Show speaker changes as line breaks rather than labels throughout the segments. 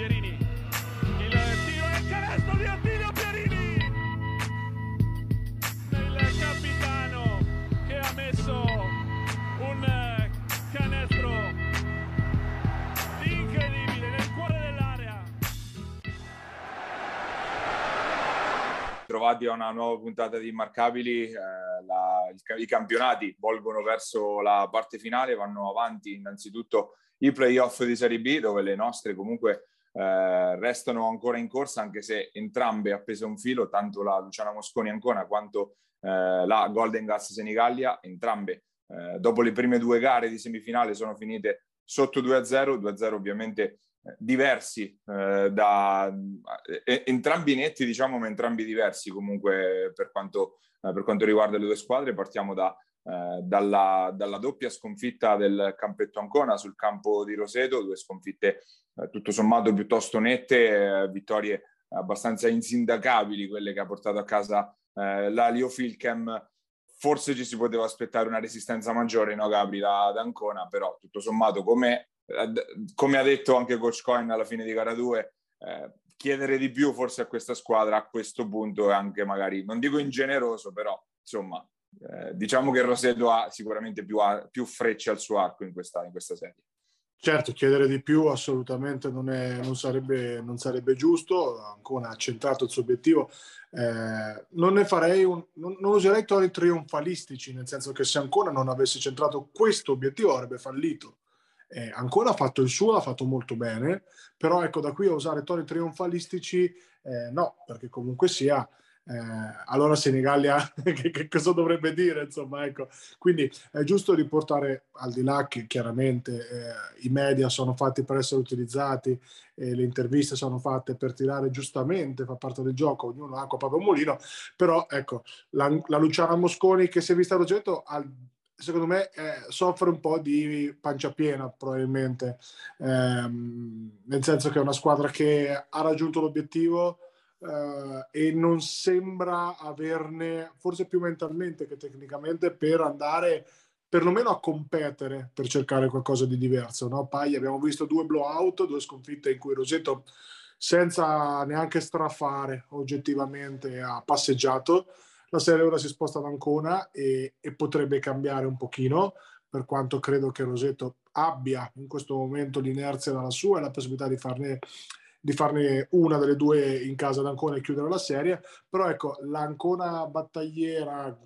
Pierini. Il tiro e il canestro di Attilio Pierini. Il capitano che ha messo un canestro incredibile nel cuore dell'area.
Trovati a una nuova puntata di Immarcabili, eh, la, i campionati volgono verso la parte finale, vanno avanti innanzitutto i playoff di Serie B dove le nostre comunque eh, restano ancora in corsa anche se entrambe appese un filo, tanto la Luciana Mosconi Ancona quanto eh, la Golden Gas Senigallia, entrambe eh, dopo le prime due gare di semifinale sono finite sotto 2-0, 2-0 ovviamente eh, diversi eh, da entrambi netti diciamo ma entrambi diversi comunque per quanto, per quanto riguarda le due squadre. Partiamo da eh, dalla, dalla, doppia sconfitta del Campetto Ancona sul campo di Roseto, due sconfitte eh, tutto sommato piuttosto nette, eh, vittorie abbastanza insindacabili, quelle che ha portato a casa eh, la Lio Filchem. Forse ci si poteva aspettare una resistenza maggiore, no Gabri, da, da Ancona, però tutto sommato, come, eh, come, ha detto anche Coach Coin alla fine di gara 2, chiedere di più forse a questa squadra a questo punto è anche magari, non dico ingeneroso, però insomma eh, diciamo che Roseto ha sicuramente più, più, frecce al suo arco in questa, in questa serie.
Certo, chiedere di più assolutamente non, è, non, sarebbe, non sarebbe, giusto, ancora ha centrato il suo obiettivo. Eh, non ne farei un, non, non, userei toni trionfalistici, nel senso che se ancora non avesse centrato questo obiettivo avrebbe fallito. Eh, ancora ha fatto il suo, l'ha fatto molto bene, però ecco da qui a usare toni trionfalistici eh, no, perché comunque sia eh, allora Senigallia che, che, cosa dovrebbe dire? Insomma, ecco. Quindi è giusto riportare, al di là che chiaramente eh, i media sono fatti per essere utilizzati e le interviste sono fatte per tirare giustamente, fa parte del gioco, ognuno ha acqua proprio mulino, però ecco, la, la, Luciana Mosconi che si è vista a Rogetto al secondo me eh, soffre un po' di pancia piena probabilmente, ehm, nel senso che è una squadra che ha raggiunto l'obiettivo, Uh, e non sembra averne, forse più mentalmente che tecnicamente, per andare perlomeno a competere per cercare qualcosa di diverso. No? Poi abbiamo visto due blowout, due sconfitte in cui Rosetto, senza neanche strafare oggettivamente, ha passeggiato. La serie ora si sposta ad Ancona e, e potrebbe cambiare un pochino, per quanto credo che Rosetto abbia in questo momento l'inerzia dalla sua e la possibilità di farne di farne una delle due in casa d'Ancona e chiudere la serie, però ecco, l'Ancona battagliera,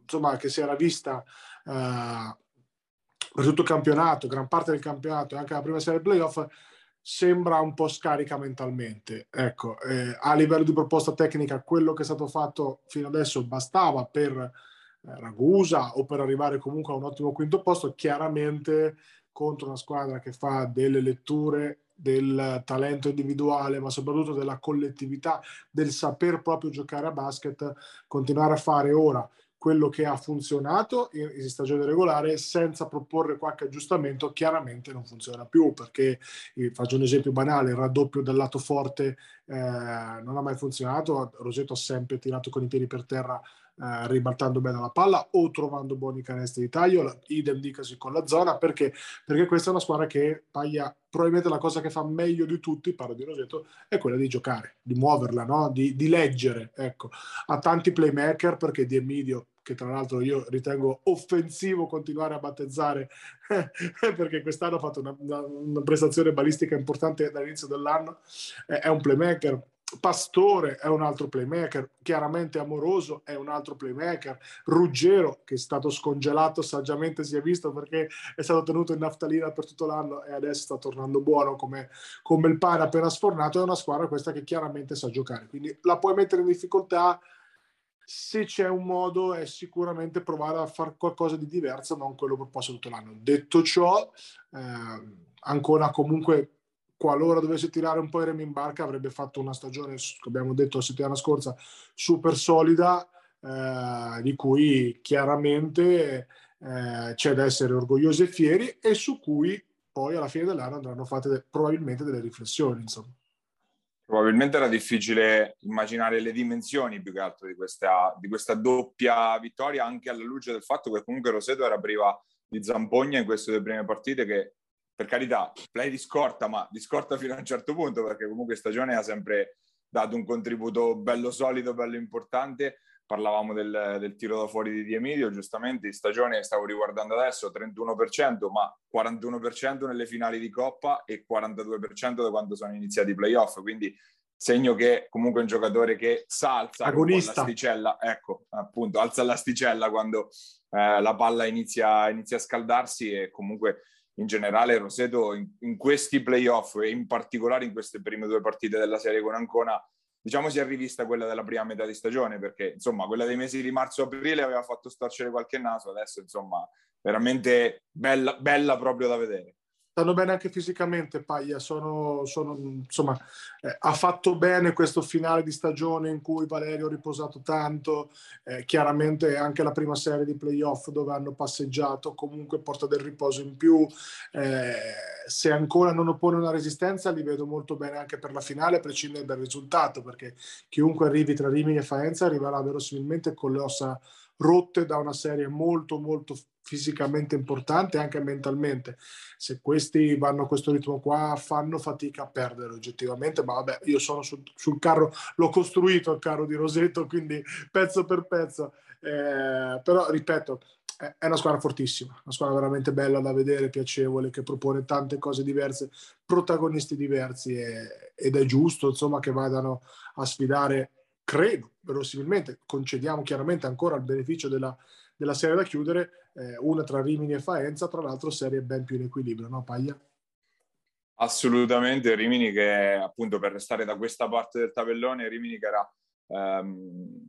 insomma, che si era vista eh, per tutto il campionato, gran parte del campionato e anche la prima serie playoff, sembra un po' scarica mentalmente. Ecco, eh, a livello di proposta tecnica, quello che è stato fatto fino adesso bastava per eh, Ragusa o per arrivare comunque a un ottimo quinto posto. Chiaramente contro una squadra che fa delle letture del talento individuale, ma soprattutto della collettività, del saper proprio giocare a basket, continuare a fare ora quello che ha funzionato in, in stagione regolare senza proporre qualche aggiustamento, chiaramente non funziona più perché, eh, faccio un esempio banale, il raddoppio del lato forte eh, non ha mai funzionato, Rosetto ha sempre tirato con i piedi per terra eh, ribaltando bene la palla o trovando buoni canestri di taglio, idem dicasi con la zona, perché? Perché questa è una squadra che Paglia, probabilmente la cosa che fa meglio di tutti, parlo di Rosetto, è quella di giocare, di muoverla, no? di, di leggere, ecco. Ha tanti playmaker perché di Emidio che tra l'altro io ritengo offensivo continuare a battezzare perché quest'anno ha fatto una, una, una prestazione balistica importante dall'inizio dell'anno, è un playmaker, Pastore è un altro playmaker, chiaramente Amoroso è un altro playmaker, Ruggero che è stato scongelato saggiamente si è visto perché è stato tenuto in naftalina per tutto l'anno e adesso sta tornando buono come, come il pane appena sfornato, è una squadra questa che chiaramente sa giocare, quindi la puoi mettere in difficoltà se c'è un modo è sicuramente provare a fare qualcosa di diverso, non quello proposto tutto l'anno. Detto ciò, eh, ancora comunque qualora dovesse tirare un po' i remi in barca, avrebbe fatto una stagione, come abbiamo detto la settimana scorsa, super solida, eh, di cui chiaramente eh, c'è da essere orgogliosi e fieri e su cui poi alla fine dell'anno andranno fatte de- probabilmente delle riflessioni. Insomma.
Probabilmente era difficile immaginare le dimensioni più che altro di questa, di questa doppia vittoria, anche alla luce del fatto che comunque Roseto era priva di Zampogna in queste due prime partite che per carità, play di scorta, ma di scorta fino a un certo punto, perché comunque stagione ha sempre dato un contributo bello solido, bello importante. Parlavamo del, del tiro da fuori di Di Emilio, giustamente stagione stavo riguardando adesso 31%, ma 41% nelle finali di Coppa e 42% da quando sono iniziati i playoff, quindi segno che comunque è un giocatore che sa alzare l'asticella, ecco, appunto, alza l'asticella quando eh, la palla inizia, inizia a scaldarsi e comunque in generale Roseto in, in, questi playoff e in particolare in queste prime due partite della serie con Ancona diciamo si è rivista quella della prima metà di stagione perché insomma quella dei mesi di marzo-aprile aveva fatto storcere qualche naso adesso insomma veramente bella, bella proprio da vedere
stanno bene anche fisicamente Paglia, sono, sono, insomma, eh, ha fatto bene questo finale di stagione in cui Valerio ha riposato tanto, eh, chiaramente anche la prima serie di playoff dove hanno passeggiato comunque porta del riposo in più, eh, se ancora non oppone una resistenza li vedo molto bene anche per la finale, a prescindere dal risultato, perché chiunque arrivi tra Rimini e Faenza arriverà verosimilmente con le ossa rotte da una serie molto molto fisicamente importante anche mentalmente. Se questi vanno a questo ritmo qua, fanno fatica a perdere oggettivamente, ma vabbè, io sono sul, sul carro, l'ho costruito il carro di Rosetto, quindi pezzo per pezzo. Eh, però, ripeto, è una squadra fortissima, una squadra veramente bella da vedere, piacevole, che propone tante cose diverse, protagonisti diversi e, ed è giusto, insomma, che vadano a sfidare, credo, verosimilmente, concediamo chiaramente ancora il beneficio della, della serie da chiudere, eh, una tra Rimini e Faenza, tra l'altro serie ben più in equilibrio, no Paglia?
Assolutamente, Rimini che appunto per restare da questa parte del tabellone, Rimini che era, ehm,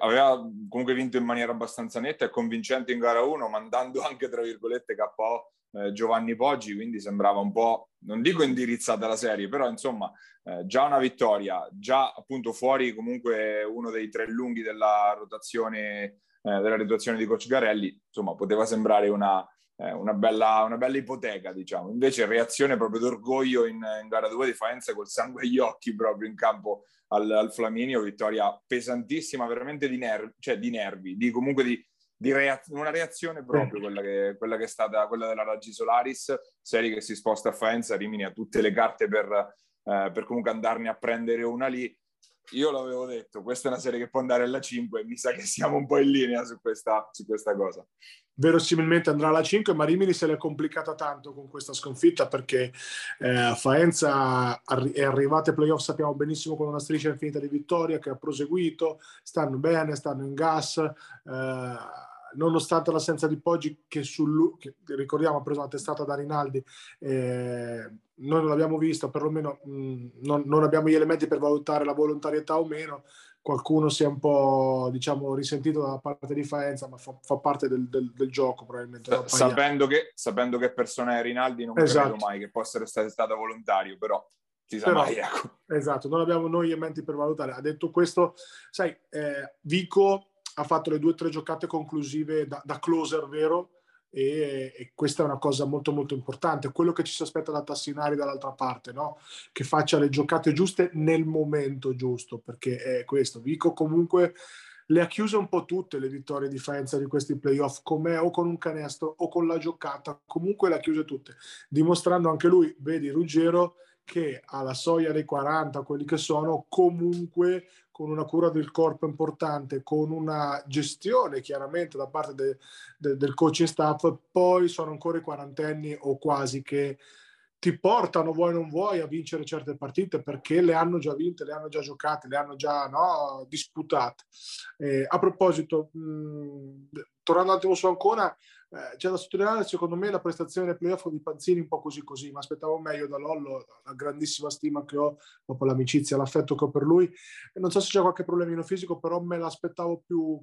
aveva comunque vinto in maniera abbastanza netta e convincente in gara 1, mandando anche tra virgolette KO eh, Giovanni Poggi, quindi sembrava un po', non dico indirizzata la serie, però insomma eh, già una vittoria, già appunto fuori comunque uno dei tre lunghi della rotazione eh, della redazione di Coach Garelli, insomma, poteva sembrare una, eh, una, bella, una, bella, ipoteca, diciamo. Invece reazione proprio d'orgoglio in, in gara 2 di Faenza col sangue agli occhi proprio in campo al, al Flaminio, vittoria pesantissima, veramente di, nervi, cioè di nervi, di comunque di, di reaz- una reazione proprio quella che, quella che, è stata quella della Raggi Solaris, serie che si sposta a Faenza, Rimini ha tutte le carte per, eh, per comunque andarne a prendere una lì io l'avevo detto, questa è una serie che può andare alla 5 mi sa che siamo un po' in linea su questa, su questa cosa.
Verosimilmente andrà alla 5, ma Rimini se l'è complicata tanto con questa sconfitta perché eh, Faenza è arrivata ai playoff, sappiamo benissimo, con una striscia infinita di vittoria che ha proseguito, stanno bene, stanno in gas. Eh, nonostante l'assenza di Poggi che, sul, che ricordiamo ha preso una testata da Rinaldi eh, noi non l'abbiamo vista perlomeno mh, non, non, abbiamo gli elementi per valutare la volontarietà o meno qualcuno si è un po' diciamo risentito da parte di Faenza ma fa, fa parte del, del, del, gioco probabilmente
no? sapendo, che, sapendo che persona è Rinaldi non esatto. credo mai che possa essere stato volontario però si sa però, mai ecco.
esatto non abbiamo noi gli elementi per valutare ha detto questo sai eh, Vico ha fatto le due o tre giocate conclusive da, da closer vero e, e, questa è una cosa molto molto importante. Quello che ci si aspetta da Tassinari dall'altra parte no? che faccia le giocate giuste nel momento giusto perché è questo. Vico comunque le ha chiuse un po' tutte le vittorie di Faenza di questi playoff com'è o con un canestro o con la giocata. Comunque le ha chiuse tutte dimostrando anche lui vedi Ruggero che alla soglia dei 40 quelli che sono comunque con una cura del corpo importante, con una gestione chiaramente da parte de, de, del coaching staff, poi sono ancora i quarantenni o quasi che ti portano, vuoi o non vuoi, a vincere certe partite perché le hanno già vinte, le hanno già giocate, le hanno già no, disputate. Eh, a proposito, mh, tornando un attimo su Ancona, eh, c'è da sottolineare secondo me la prestazione del playoff di Panzini un po' così così, ma aspettavo meglio da Lollo, la grandissima stima che ho dopo l'amicizia, l'affetto che ho per lui. Non so se c'è qualche problemino fisico, però me l'aspettavo più,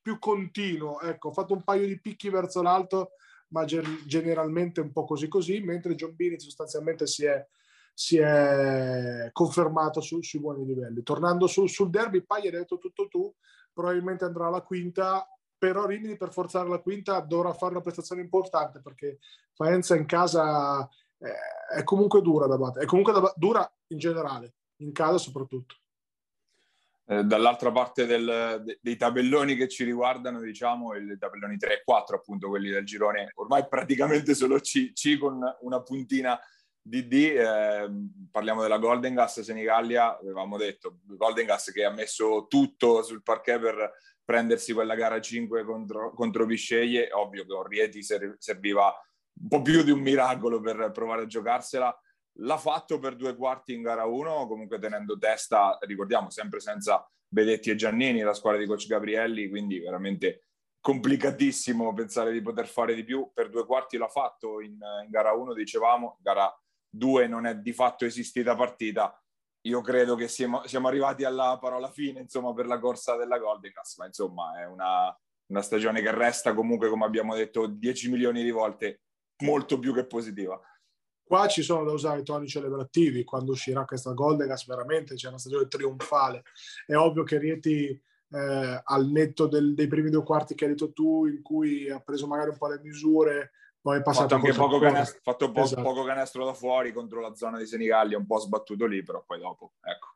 più continuo. Ecco, ho fatto un paio di picchi verso l'alto, ma gen- generalmente un po' così così, mentre John Bini sostanzialmente si è, si è confermato su, sui buoni livelli. Tornando su, sul derby, Pai hai detto tutto tu, probabilmente andrà alla quinta però Rimini per forzare la quinta dovrà fare una prestazione importante perché Faenza in casa è comunque dura da battere, è comunque da, dura in generale, in casa soprattutto.
eh, dall'altra parte del, de, dei tabelloni che ci riguardano, diciamo, i tabelloni 3 e 4, appunto quelli del girone, ormai praticamente solo C, C con una puntina di D, eh, parliamo della Golden Gas Senigallia, avevamo detto, Golden Gas che ha messo tutto sul parquet per prendersi quella gara 5 contro, contro Bisceglie, ovvio che Orrieti serviva un po' più di un miracolo per provare a giocarsela, l'ha fatto per due quarti in gara 1, comunque tenendo testa, ricordiamo, sempre senza Bedetti e Giannini, la squadra di coach Gabrielli, quindi veramente complicatissimo pensare di poter fare di più. Per due quarti l'ha fatto in, in gara 1, dicevamo, gara 2 non è di fatto esistita partita. Io credo che siamo, siamo arrivati alla parola fine, insomma, per la corsa della Golden Gas, ma insomma è una, una stagione che resta comunque, come abbiamo detto, 10 milioni di volte molto più che positiva.
Qua ci sono da usare i toni celebrativi quando uscirà questa Golden Gas, veramente c'è una stagione trionfale. È ovvio che Rieti eh, al netto del, dei primi due quarti che hai detto tu, in cui ha preso magari un po' le misure, poi è passato
fatto anche poco canestro, fatto po- esatto. poco canestro da fuori contro la zona di Senigallia, un po' sbattuto lì, però poi dopo, ecco.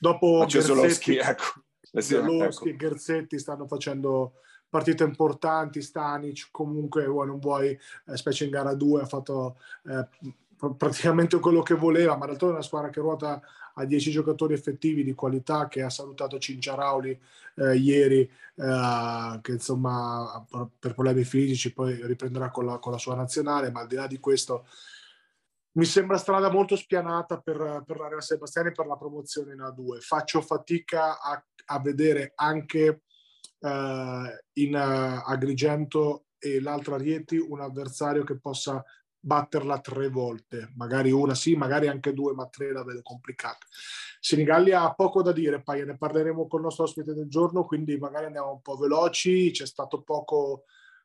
Dopo Gerzetti,
ecco.
Eh ecco. e Gerzetti stanno facendo partite importanti, Stanic comunque vuoi non vuoi, eh, specie in gara 2 ha fatto eh, praticamente quello che voleva, ma realtà è una squadra che ruota a 10 giocatori effettivi di qualità che ha salutato Cinciarauli eh, ieri, eh, che insomma per problemi fisici poi riprenderà con la, con la, sua nazionale, ma al di là di questo mi sembra strada molto spianata per, per la Real Sebastiani per la promozione in A2. Faccio fatica a, a vedere anche eh, in uh, Agrigento e l'altra Rieti un avversario che possa batterla tre volte, magari una sì, magari anche due, ma tre la vedo complicata. Senigallia ha poco da dire, poi ne parleremo con il nostro ospite del giorno, quindi magari andiamo un po' veloci, c'è stato poco,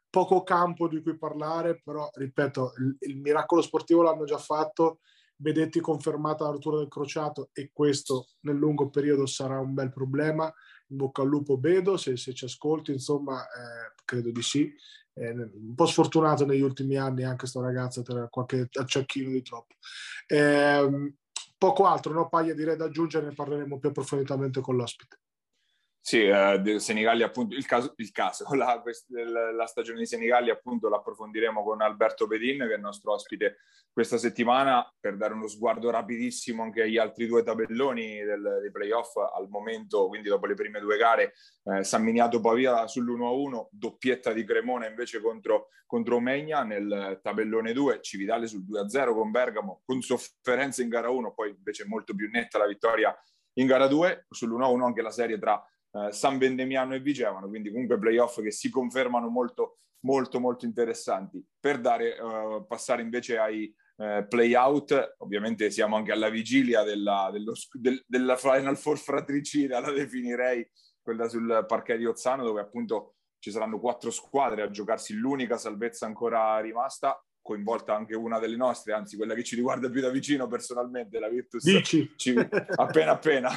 poco campo di cui parlare, però ripeto, il, il miracolo sportivo l'hanno già fatto, Vedetti confermata la rottura del crociato e questo nel lungo periodo sarà un bel problema. In bocca al lupo Bedo, se, se ci ascolti, insomma, eh, credo di sì eh, un po' sfortunato negli ultimi anni anche sto ragazzo per qualche acciacchino di troppo. Eh, poco altro, no? Paglia direi da aggiungere, ne parleremo più approfonditamente con l'ospite.
Sì, eh, Senigallia appunto, il caso, il caso la, la, stagione di Senigallia appunto l'approfondiremo con Alberto Pedin che è il nostro ospite questa settimana per dare uno sguardo rapidissimo anche agli altri due tabelloni del, dei playoff. Al momento, quindi dopo le prime due gare eh, San Miniato Pavia sull'1-1, doppietta di Cremona invece contro, contro Megna nel tabellone 2, Civitale sul 2-0 con Bergamo con sofferenza in gara 1, poi invece molto più netta la vittoria in gara 2, sull'1-1 anche la serie tra eh, San Vendemiano e Vigevano, quindi comunque playoff che si confermano molto, molto, molto interessanti. Per dare, uh, passare invece ai uh, play-out, ovviamente siamo anche alla vigilia della, dello, del, della Final Four fratricida, la definirei, quella sul parquet di Ozzano, dove appunto ci saranno quattro squadre a giocarsi l'unica salvezza ancora rimasta coinvolta anche una delle nostre, anzi quella che ci riguarda più da vicino personalmente, la Virtus Civ- appena appena,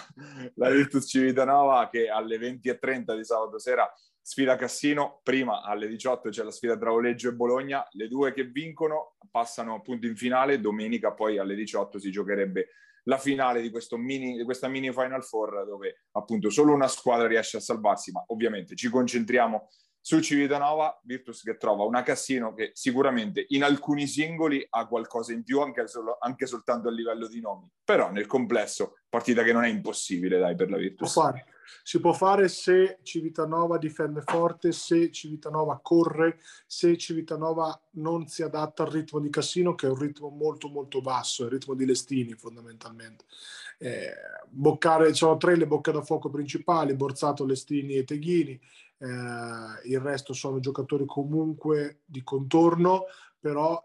la Virtus Civitanova che alle 20.30 di sabato sera sfida Cassino, prima alle 18 c'è la sfida tra Oleggio e Bologna, le due che vincono passano appunto in finale, domenica poi alle 18 si giocherebbe la finale di, mini, di questa mini Final Four dove appunto solo una squadra riesce a salvarsi, ma ovviamente ci concentriamo su Civitanova, Virtus che trova una Cassino che sicuramente in alcuni singoli ha qualcosa in più anche, solo, anche soltanto a livello di nomi, però nel complesso partita che non è impossibile dai per la Virtus.
Può fare. Si può fare se Civitanova difende forte, se Civitanova corre, se Civitanova non si adatta al ritmo di Cassino che è un ritmo molto molto basso, il ritmo di Lestini fondamentalmente. Eh, boccare, sono tre le bocche da fuoco principali, Borzato, Lestini e Teghini eh, il resto sono giocatori comunque di contorno, però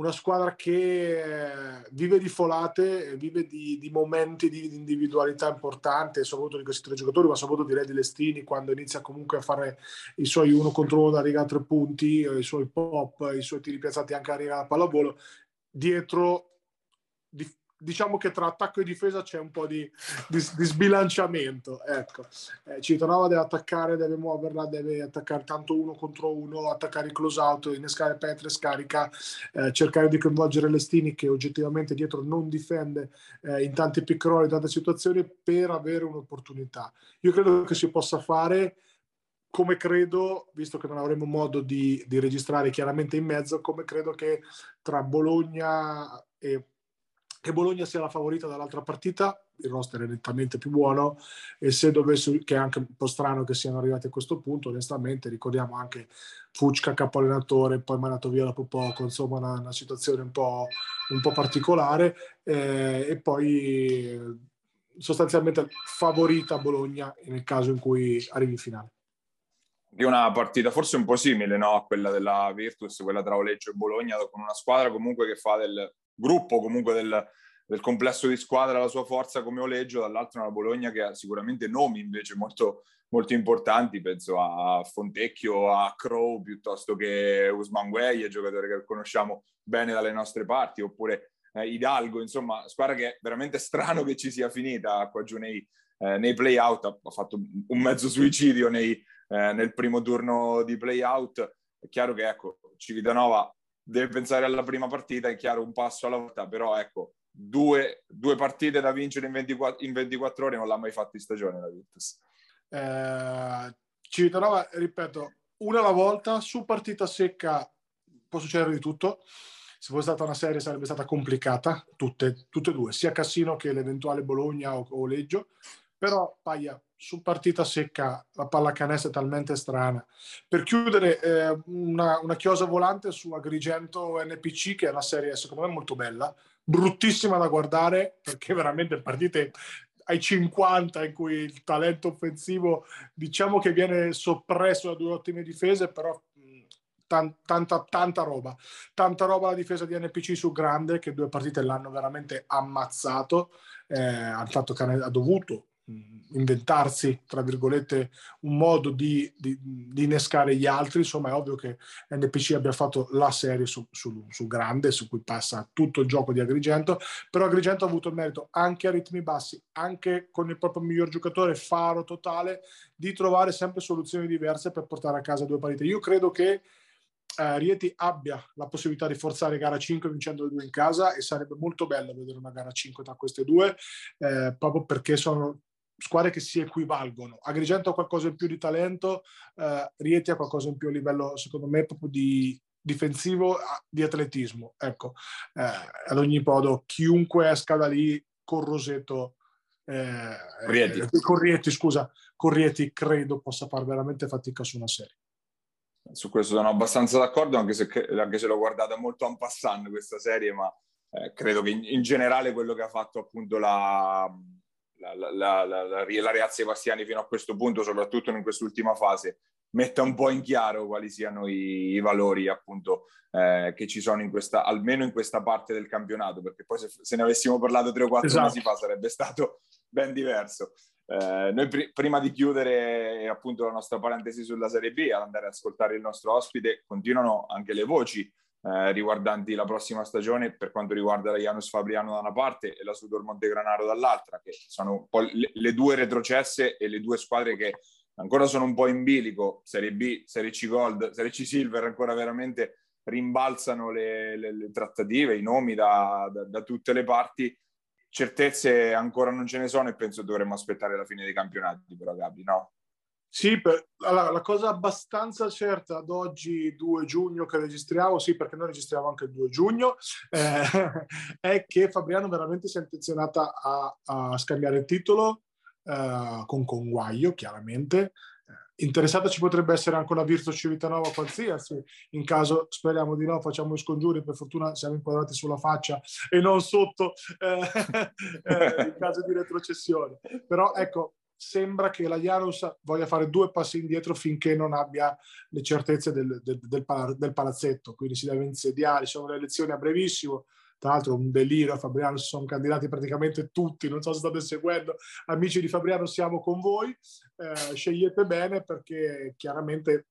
una squadra che vive di folate, vive di, di momenti di, individualità importante, soprattutto di questi tre giocatori, ma soprattutto direi di Lestini quando inizia comunque a fare i suoi uno contro uno da riga a tre punti, i suoi pop, i suoi tiri piazzati anche a riga a pallavolo, dietro diciamo che tra attacco e difesa c'è un po' di, di, di sbilanciamento. Ecco. Eh, Citanova deve attaccare, deve muoverla, deve attaccare tanto uno contro uno, attaccare il close out, innescare Petre, scarica, eh, cercare di coinvolgere Lestini che oggettivamente dietro non difende eh, in tanti pick roll, in tante situazioni per avere un'opportunità. Io credo che si possa fare come credo, visto che non avremo modo di, di, registrare chiaramente in mezzo, come credo che tra Bologna e, e, Bologna sia la favorita dall'altra partita, il roster è nettamente più buono e se dovesse, che è anche un po' strano che siano arrivati a questo punto, onestamente ricordiamo anche Fucca capo allenatore, poi mandato via dopo poco, insomma una, una situazione un po', un po particolare eh, e poi sostanzialmente favorita Bologna nel caso in cui arrivi in finale
di una partita forse un po' simile no? a quella della Virtus, quella tra Oleggio e Bologna, con una squadra comunque che fa del gruppo, comunque del, del complesso di squadra la sua forza come Oleggio, dall'altro una Bologna che ha sicuramente nomi invece molto, molto importanti, penso a Fontecchio, a Crow piuttosto che Usman Gueye, giocatore che conosciamo bene dalle nostre parti, oppure eh, Hidalgo, insomma, squadra che è veramente strano che ci sia finita qua giù nei, eh, nei play-out, ha fatto un mezzo suicidio nei, eh, nel primo turno di play-out. È chiaro che ecco, Civitanova deve pensare alla prima partita, è chiaro un passo alla volta, però ecco, due, due partite da vincere in 24, in 24, ore non l'ha mai fatto in stagione la Virtus.
Eh, Civitanova, ripeto, una alla volta, su partita secca può succedere di tutto. Se fosse stata una serie sarebbe stata complicata, tutte, tutte e due, sia Cassino che l'eventuale Bologna o, o Leggio, però Paia su partita secca la pallacanestro è talmente strana. Per chiudere, eh, una, una, chiosa volante su Agrigento NPC, che è una serie secondo me molto bella, bruttissima da guardare, perché veramente partite ai 50 in cui il talento offensivo diciamo che viene soppresso da due ottime difese, però tanta, tanta roba. Tanta roba la difesa di NPC su grande, che due partite l'hanno veramente ammazzato. Eh, fatto cane, ha dovuto inventarsi, tra virgolette, un modo di, di, di, innescare gli altri. Insomma, è ovvio che NPC abbia fatto la serie su, su, su, grande, su cui passa tutto il gioco di Agrigento, però Agrigento ha avuto il merito anche a ritmi bassi, anche con il proprio miglior giocatore, faro totale, di trovare sempre soluzioni diverse per portare a casa due partite. Io credo che eh, Rieti abbia la possibilità di forzare gara 5 vincendo le due in casa e sarebbe molto bello vedere una gara 5 tra queste due, eh, proprio perché sono squadre che si equivalgono. Agrigento ha qualcosa in più di talento, eh, Rieti ha qualcosa in più a livello, secondo me, proprio di difensivo, di atletismo. Ecco, eh, ad ogni modo, chiunque esca da lì con Roseto, eh, Rieti. Eh, con Rieti, scusa, con Rieti credo possa fare veramente fatica su una serie.
Su questo sono abbastanza d'accordo, anche se, anche se l'ho guardata molto en passant questa serie, ma eh, credo che in, in generale quello che ha fatto appunto la, la, la, la, la Reazzi Bastiani fino a questo punto, soprattutto in quest'ultima fase, metta un po' in chiaro quali siano i, i valori appunto eh, che ci sono in questa, almeno in questa parte del campionato, perché poi se, se ne avessimo parlato tre o quattro esatto. mesi fa sarebbe stato ben diverso. Eh, noi pr- prima di chiudere appunto la nostra parentesi sulla Serie B, ad andare ad ascoltare il nostro ospite, continuano anche le voci eh, riguardanti la prossima stagione per quanto riguarda la Janus Fabriano da una parte e la Sudor Montegranaro dall'altra, che sono un po' le, le, due retrocesse e le due squadre che ancora sono un po' in bilico, Serie B, Serie C Gold, Serie C Silver, ancora veramente rimbalzano le, le, le trattative, i nomi da, da, da tutte le parti. Certezze ancora non ce ne sono e penso dovremmo aspettare la fine dei campionati, però Gabi, no?
Sì, per, allora, la cosa abbastanza certa ad oggi, 2 giugno che registriamo, sì, perché noi registriamo anche il 2 giugno, eh, è che Fabriano veramente si è intenzionata a, a scambiare il titolo eh, con Conguaglio, chiaramente. Eh, interessata ci potrebbe essere anche una Virtus Civitanova qualsiasi, in caso speriamo di no, facciamo i scongiuri, per fortuna siamo inquadrati sulla faccia e non sotto eh, eh, in caso di retrocessione. Però ecco, sembra che la Janus voglia fare due passi indietro finché non abbia le certezze del, del, del, del palazzetto, quindi si deve insediare, ci sono le elezioni a brevissimo, tra l'altro un delirio a Fabriano, si sono candidati praticamente tutti, non so se state seguendo, amici di Fabriano siamo con voi, eh, scegliete bene perché chiaramente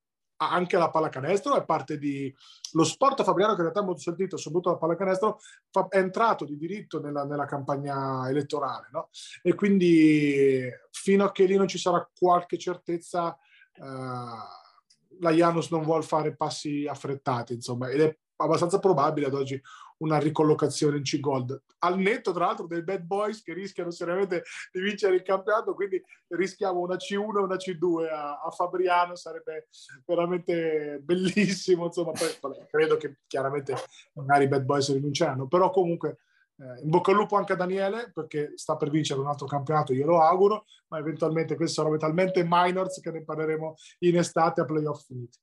anche la pallacanestro, è parte di... Lo sport fabriano, che in realtà è molto sentito, soprattutto la pallacanestro, fa... è entrato di diritto nella, nella campagna elettorale, no? E quindi fino a che lì non ci sarà qualche certezza, uh, la Janus non vuole fare passi affrettati, insomma, ed è abbastanza probabile ad oggi una ricollocazione in C-Gold. Al netto, tra l'altro, dei bad boys che rischiano seriamente di vincere il campionato, quindi rischiamo una C1 e una C2 a, a Fabriano, sarebbe veramente bellissimo. Insomma, poi vabbè, credo che chiaramente magari i bad boys rinunceranno, però comunque eh, in bocca al lupo anche a Daniele perché sta per vincere un altro campionato, io lo auguro, ma eventualmente queste sono talmente minors che ne parleremo in estate a playoff finiti.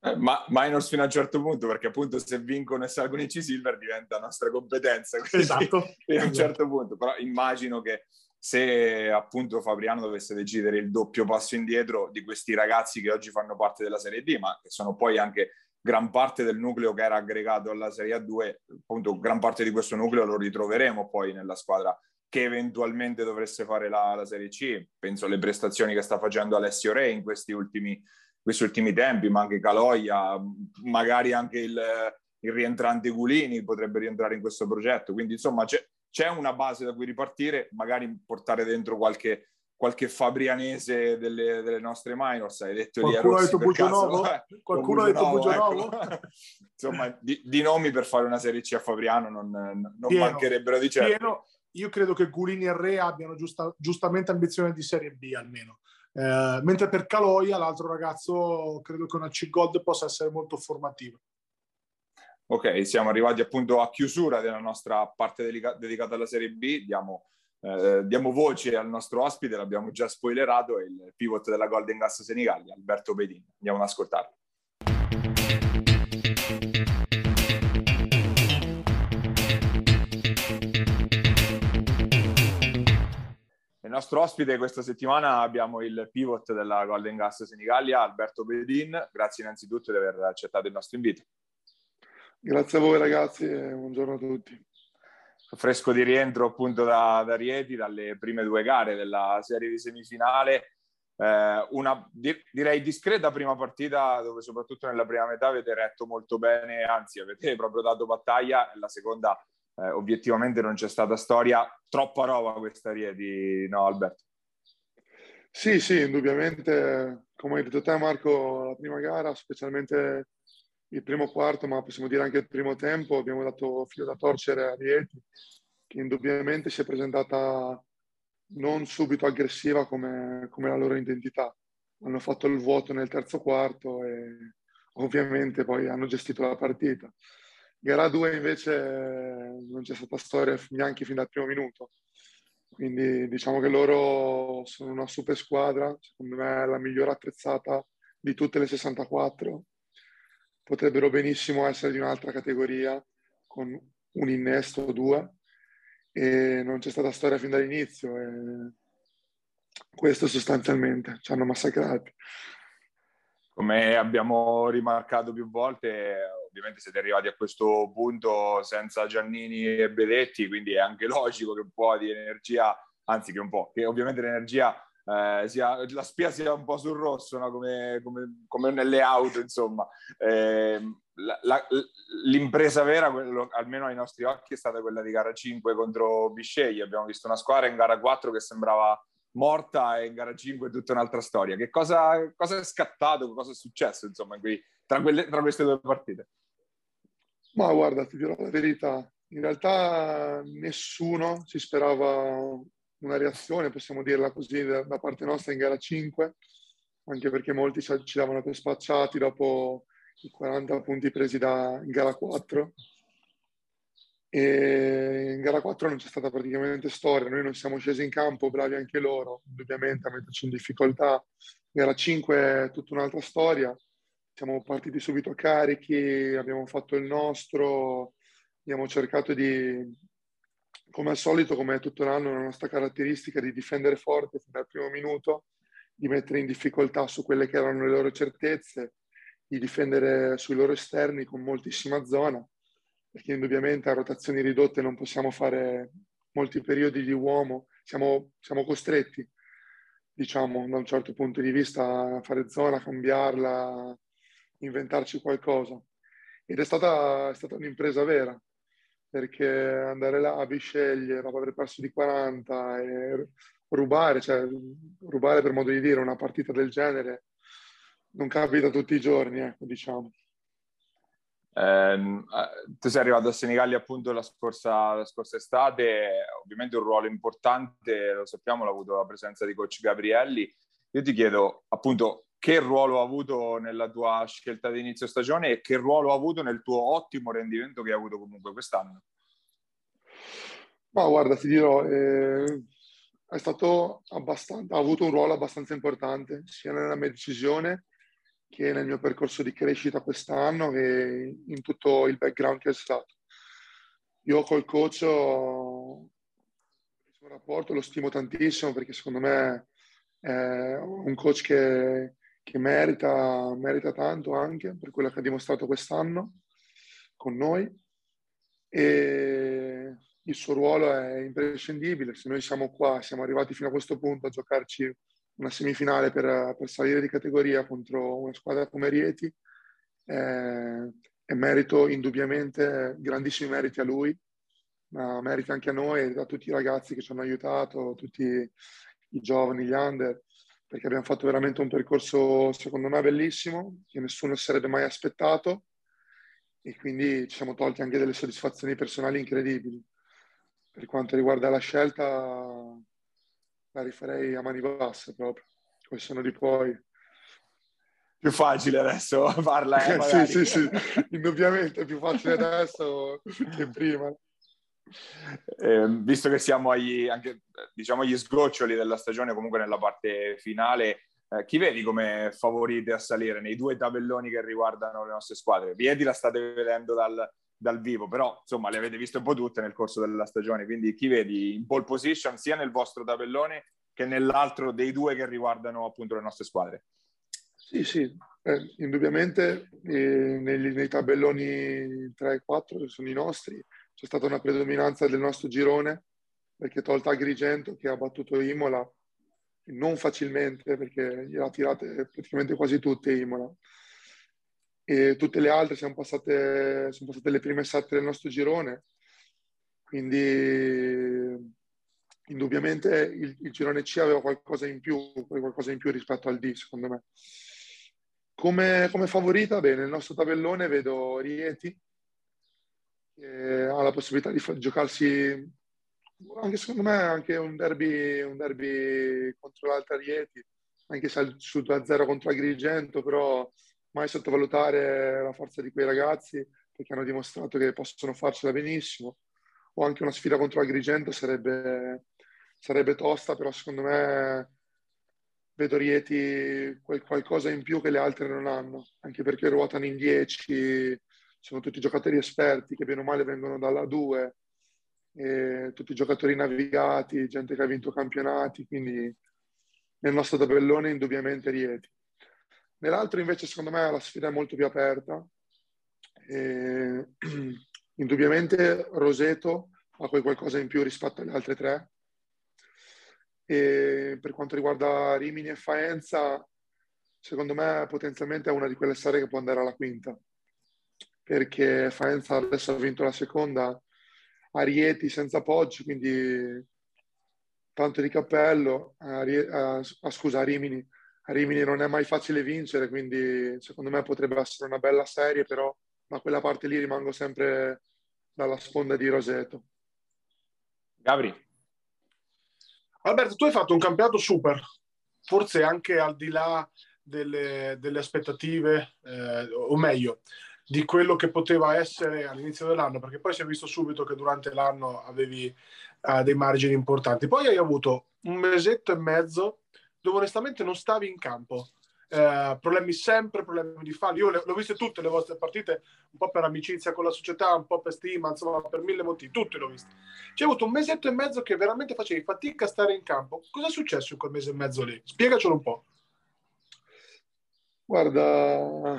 Eh, ma minors fino a un certo punto, perché appunto se vincono e salgono in C-Silver diventa nostra competenza.
Esatto.
Fino a un certo punto, però immagino che se appunto Fabriano dovesse decidere il doppio passo indietro di questi ragazzi che oggi fanno parte della Serie D, ma che sono poi anche gran parte del nucleo che era aggregato alla Serie A2, appunto gran parte di questo nucleo lo ritroveremo poi nella squadra che eventualmente dovresse fare la, la Serie C. Penso alle prestazioni che sta facendo Alessio Re in questi ultimi questi ultimi tempi, ma anche Caloia, magari anche il, il rientrante Gulini potrebbe rientrare in questo progetto. Quindi insomma c'è, c'è una base da cui ripartire, magari portare dentro qualche, qualche fabrianese delle, delle, nostre minors. Hai detto
Qualcuno ha detto Bugionovo? Eh, Qualcuno ha detto Bugionovo?
Ecco. Insomma, di, di, nomi per fare una Serie C a Fabriano non, non mancherebbero di certo. Pieno.
Io credo che Gulini e Re abbiano giusta, giustamente ambizione di Serie B almeno. Eh, mentre per Caloia, l'altro ragazzo, credo che una C-Gold possa essere molto formativa.
Ok, siamo arrivati appunto a chiusura della nostra parte dedica- dedicata alla Serie B. Diamo, eh, diamo, voce al nostro ospite, l'abbiamo già spoilerato, il pivot della Golden Gas Senigallia, Alberto Bedin. Andiamo ad ascoltarlo. Il nostro ospite questa settimana abbiamo il pivot della Golden Gas Senigallia, Alberto Bedin. Grazie innanzitutto di aver accettato il nostro invito.
Grazie a voi ragazzi e buongiorno a tutti.
Fresco di rientro appunto da, da Rieti, dalle prime due gare della serie di semifinale. Eh, una direi discreta prima partita dove soprattutto nella prima metà avete retto molto bene, anzi avete proprio dato battaglia, la seconda eh, obiettivamente non c'è stata storia, troppa roba questa Rieti, no Alberto?
Sì, sì, indubbiamente, come hai detto te Marco, la prima gara, specialmente il primo quarto, ma possiamo dire anche il primo tempo, abbiamo dato filo da torcere a Rieti, che indubbiamente si è presentata non subito aggressiva come, come la loro identità. Hanno fatto il vuoto nel terzo quarto e ovviamente poi hanno gestito la partita. Gara 2 invece non c'è stata storia neanche fin dal primo minuto. Quindi diciamo che loro sono una super squadra, secondo me la migliore attrezzata di tutte le 64. Potrebbero benissimo essere di un'altra categoria con un innesto o due e non c'è stata storia fin dall'inizio. E questo sostanzialmente ci hanno massacrati.
Come abbiamo rimarcato più volte, ovviamente siete arrivati a questo punto senza Giannini e Bedetti, quindi è anche logico che un po' di energia, anzi che un po', che ovviamente l'energia eh, sia, la spia sia un po' sul rosso, no? come, come, come, nelle auto, insomma. Eh, la, la, l'impresa vera, quello, almeno ai nostri occhi, è stata quella di gara 5 contro Biscegli. Abbiamo visto una squadra in gara 4 che sembrava morta e in gara 5 è tutta un'altra storia. Che cosa, cosa è scattato, cosa è successo insomma qui, tra, quelle, tra queste due partite?
Ma guarda, ti dirò la verità, in realtà nessuno si sperava una reazione, possiamo dirla così, da, parte nostra in gara 5, anche perché molti ci, davano per spacciati dopo i 40 punti presi da, in gara 4 e in gara 4 non c'è stata praticamente storia, noi non siamo scesi in campo, bravi anche loro, indubbiamente a metterci in difficoltà. In gara 5 è tutta un'altra storia, siamo partiti subito carichi, abbiamo fatto il nostro, abbiamo cercato di, come al solito, come tutto l'anno, la nostra caratteristica di difendere forte fin dal primo minuto, di mettere in difficoltà su quelle che erano le loro certezze, di difendere sui loro esterni con moltissima zona perché indubbiamente a rotazioni ridotte non possiamo fare molti periodi di uomo, siamo, siamo costretti, diciamo, da un certo punto di vista a fare zona, a cambiarla inventarci qualcosa. Ed è stata, è stata un'impresa vera, perché andare là a bisceglie dopo aver perso di 40 e rubare, cioè rubare per modo di dire una partita del genere non capita tutti i giorni, ecco, diciamo.
Eh, tu sei arrivato a Senigallia appunto la scorsa, la scorsa, estate, ovviamente un ruolo importante, lo sappiamo, l'ha avuto la presenza di coach Gabrielli. Io ti chiedo appunto che ruolo ha avuto nella tua scelta di inizio stagione e che ruolo ha avuto nel tuo ottimo rendimento che hai avuto comunque quest'anno?
Ma guarda, ti dirò, eh, è stato abbastanza, ha avuto un ruolo abbastanza importante sia nella mia decisione che nel mio percorso di crescita quest'anno e in tutto il background che è stato. Io col coach ho un rapporto, lo stimo tantissimo perché secondo me è un coach che che merita, merita tanto anche per quello che ha dimostrato quest'anno con noi e il suo ruolo è imprescindibile. Se noi siamo qua, siamo arrivati fino a questo punto a giocarci una semifinale per, per salire di categoria contro una squadra come Rieti, eh, è merito indubbiamente, grandissimi meriti a lui, ma meriti anche a noi e a tutti i ragazzi che ci hanno aiutato, tutti i giovani, gli under perché abbiamo fatto veramente un percorso, secondo me, bellissimo, che nessuno si sarebbe mai aspettato e quindi ci siamo tolti anche delle soddisfazioni personali incredibili. Per quanto riguarda la scelta, la rifarei a mani basse proprio, poi sono di poi.
Più facile adesso farla, eh,
sì, sì, sì, indubbiamente è più facile adesso che prima.
Eh, visto che siamo agli, anche, diciamo, agli sgoccioli della stagione, comunque nella parte finale, eh, chi vedi come favorite a salire nei due tabelloni che riguardano le nostre squadre? Viedi la state vedendo dal, dal vivo, però insomma le avete viste un po' tutte nel corso della stagione, quindi chi vedi in pole position sia nel vostro tabellone che nell'altro dei due che riguardano appunto le nostre squadre?
Sì, sì, eh, indubbiamente eh, nei, nei, tabelloni 3 e 4 che sono i nostri c'è stata una predominanza del nostro girone perché tolta Agrigento che ha battuto Imola non facilmente perché gliela tirate praticamente quasi tutte Imola. E tutte le altre siamo passate, sono passate le prime sette del nostro girone. Quindi indubbiamente il, il, girone C aveva qualcosa in più qualcosa in più rispetto al D secondo me. Come, come favorita? Bene nel nostro tabellone vedo Rieti ha la possibilità di giocarsi anche secondo me anche un derby, un derby contro l'Alta Rieti, anche se su 2-0 contro Agrigento, però mai sottovalutare la forza di quei ragazzi perché hanno dimostrato che possono farcela benissimo. O anche una sfida contro Agrigento sarebbe, sarebbe tosta, però secondo me vedo Rieti qualcosa in più che le altre non hanno, anche perché ruotano in 10, sono tutti giocatori esperti che bene o male vengono dalla 2, tutti giocatori navigati, gente che ha vinto campionati, quindi nel nostro tabellone indubbiamente Rieti. Nell'altro invece secondo me la sfida è molto più aperta. E, indubbiamente Roseto ha quel qualcosa in più rispetto alle altre tre. E per quanto riguarda Rimini e Faenza, secondo me potenzialmente è una di quelle serie che può andare alla quinta perché Faenza adesso ha vinto la seconda a Rieti senza Poggi, quindi tanto di cappello. A, a, a, scusa, a Rimini. A Rimini non è mai facile vincere, quindi secondo me potrebbe essere una bella serie, però da quella parte lì rimango sempre dalla sponda di Roseto.
Gabri.
Alberto, tu hai fatto un campionato super, forse anche al di là delle, delle aspettative, eh, o meglio, di quello che poteva essere all'inizio dell'anno, perché poi si è visto subito che durante l'anno avevi uh, dei margini importanti. Poi hai avuto un mesetto e mezzo dove onestamente non stavi in campo. Uh, problemi sempre, problemi di falli. Io le, ho viste tutte le vostre partite, un po' per amicizia con la società, un po' per stima, insomma, per mille motivi, tutte le ho viste. C'è avuto un mesetto e mezzo che veramente facevi fatica a stare in campo. Cosa è successo in quel mese e mezzo lì? Spiegacelo un po'.
Guarda,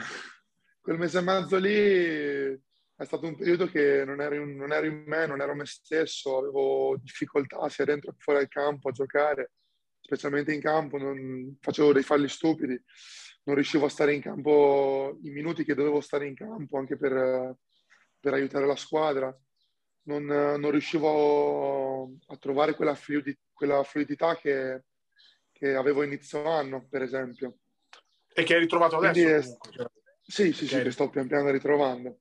quel mese e mezzo lì è stato un periodo che non ero, in, non ero in me, non ero me stesso, avevo difficoltà sia dentro che fuori dal campo a giocare, specialmente in campo, non, facevo dei falli stupidi, non riuscivo a stare in campo i minuti che dovevo stare in campo anche per, per aiutare la squadra. Non, non, riuscivo a trovare quella, fluidi, quella fluidità che, che, avevo inizio anno, per esempio.
E che hai ritrovato adesso? È,
Sì, sì, sì, che sto pian piano ritrovando.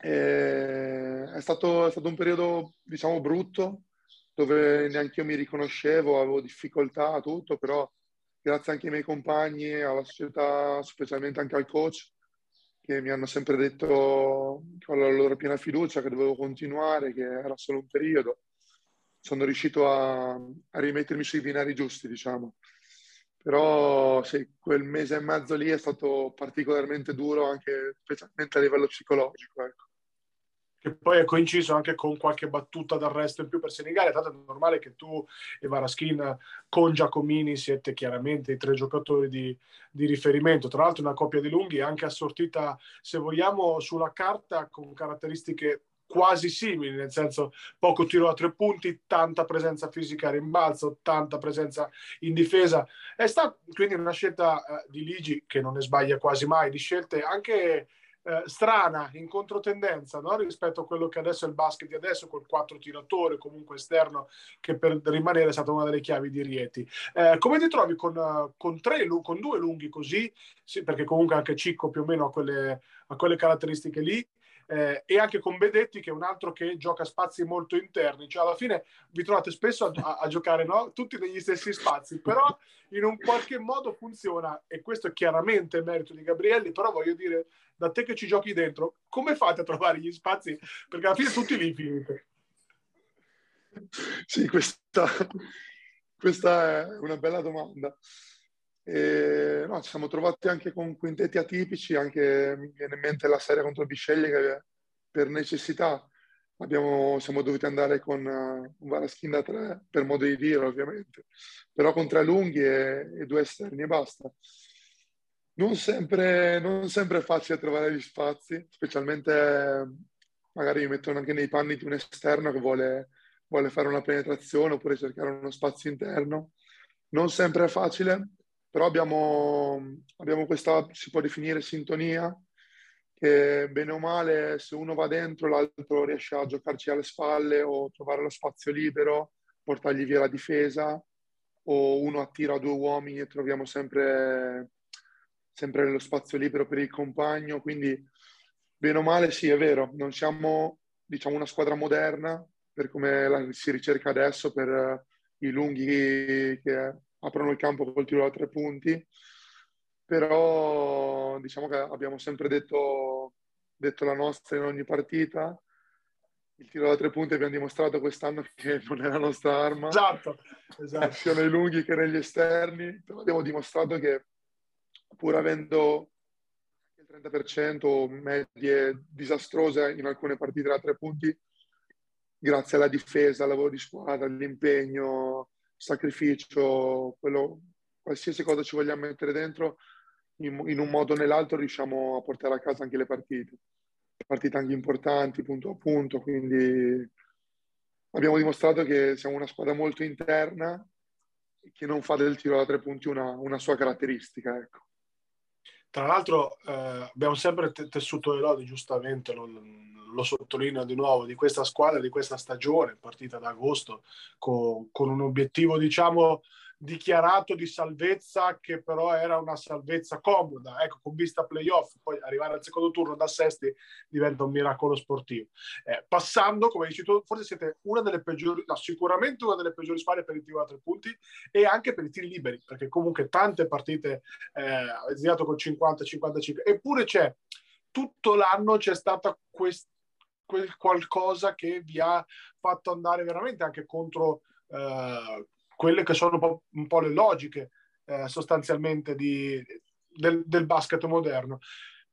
E è, stato, è stato un periodo, diciamo, brutto, dove neanche io mi riconoscevo, avevo difficoltà, tutto, però grazie anche ai miei compagni, alla società, specialmente anche al coach, che mi hanno sempre detto con la loro piena fiducia che dovevo continuare, che era solo un periodo. Sono riuscito a, a rimettermi sui binari giusti, diciamo. Però sì, quel mese e mezzo lì è stato particolarmente duro, anche specialmente a livello psicologico. Ecco
che poi è coinciso anche con qualche battuta d'arresto in più per Senigallia, tanto è normale che tu e Varaschin con Giacomini siete chiaramente i tre giocatori di, di, riferimento, tra l'altro una coppia di lunghi anche assortita, se vogliamo, sulla carta con caratteristiche quasi simili, nel senso poco tiro a tre punti, tanta presenza fisica a rimbalzo, tanta presenza in difesa. È stata quindi una scelta eh, di Ligi che non ne sbaglia quasi mai, di scelte anche eh, strana, in controtendenza no? rispetto a quello che adesso è il basket di adesso, col quattro tiratore comunque esterno, che per rimanere è stata una delle chiavi di Rieti. Eh, come ti trovi con, con, tre, con due lunghi così? Sì, perché comunque anche Cicco più o meno ha quelle, ha quelle caratteristiche lì eh, e anche con Bedetti che è un altro che gioca spazi molto interni, cioè alla fine vi trovate spesso a, a, giocare no? tutti negli stessi spazi, però in un qualche modo funziona e questo è chiaramente merito di Gabrielli, però voglio dire da te che ci giochi dentro, come fate a trovare gli spazi? Perché alla fine tutti lì finite.
Sì, questa, questa è una bella domanda. E, no, ci siamo trovati anche con quintetti atipici, anche mi viene in mente la serie contro Bisceglie che per necessità abbiamo, siamo dovuti andare con uh, un Varaschin da tre, per modo di dire ovviamente, però con tre lunghi e, e due esterni e basta. Non sempre, non sempre è facile trovare gli spazi, specialmente magari mi mettono anche nei panni di un esterno che vuole, vuole fare una penetrazione oppure cercare uno spazio interno. Non sempre è facile, però abbiamo, abbiamo questa, si può definire sintonia, che bene o male se uno va dentro l'altro riesce a giocarci alle spalle o trovare lo spazio libero, portargli via la difesa o uno attira due uomini e troviamo sempre, sempre lo spazio libero per il compagno, quindi bene o male sì è vero, non siamo diciamo una squadra moderna per come la si ricerca adesso per i lunghi che aprono il campo col tiro da tre punti, però diciamo che abbiamo sempre detto, detto la nostra in ogni partita. Il tiro da tre punti abbiamo dimostrato quest'anno che non è la nostra arma.
Esatto, esatto.
sia nei lunghi che negli esterni, però abbiamo dimostrato che pur avendo il 30% medie disastrose in alcune partite da tre punti, grazie alla difesa, al lavoro di squadra, all'impegno, sacrificio, quello, qualsiasi cosa ci vogliamo mettere dentro, in, in, un modo o nell'altro riusciamo a portare a casa anche le partite. Partite anche importanti, punto a punto, quindi abbiamo dimostrato che siamo una squadra molto interna che non fa del tiro da tre punti una, una sua caratteristica. Ecco.
Tra l'altro eh, abbiamo sempre tessuto le lodi, giustamente lo, lo, sottolineo di nuovo, di questa squadra, di questa stagione, partita da agosto, con, con un obiettivo, diciamo, dichiarato di salvezza che però era una salvezza comoda, ecco, con vista playoff, poi arrivare al secondo turno da sesti diventa un miracolo sportivo. Eh, passando, come dici tu, forse siete una delle peggiori, no, sicuramente una delle peggiori squadre per il tiro da tre punti e anche per i tiri liberi, perché comunque tante partite eh, avete sbagliato con 50-55, eppure c'è, tutto l'anno c'è stata questa quel qualcosa che vi ha fatto andare veramente anche contro eh, quelle che sono un po', le logiche eh, sostanzialmente di, del, del, basket moderno.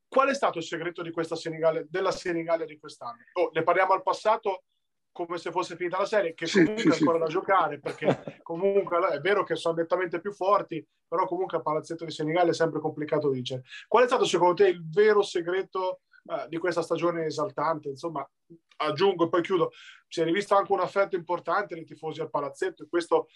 Qual è stato il segreto di questa Senegale, della Senigallia di quest'anno? Oh, ne parliamo al passato come se fosse finita la serie, che comunque sì, è ancora sì. da giocare, perché comunque è vero che sono nettamente più forti, però comunque a palazzetto di Senigallia è sempre complicato vincere. Qual è stato secondo te il vero segreto uh, di questa stagione esaltante? Insomma, aggiungo e poi chiudo, si è rivista anche un affetto importante nei tifosi al palazzetto e questo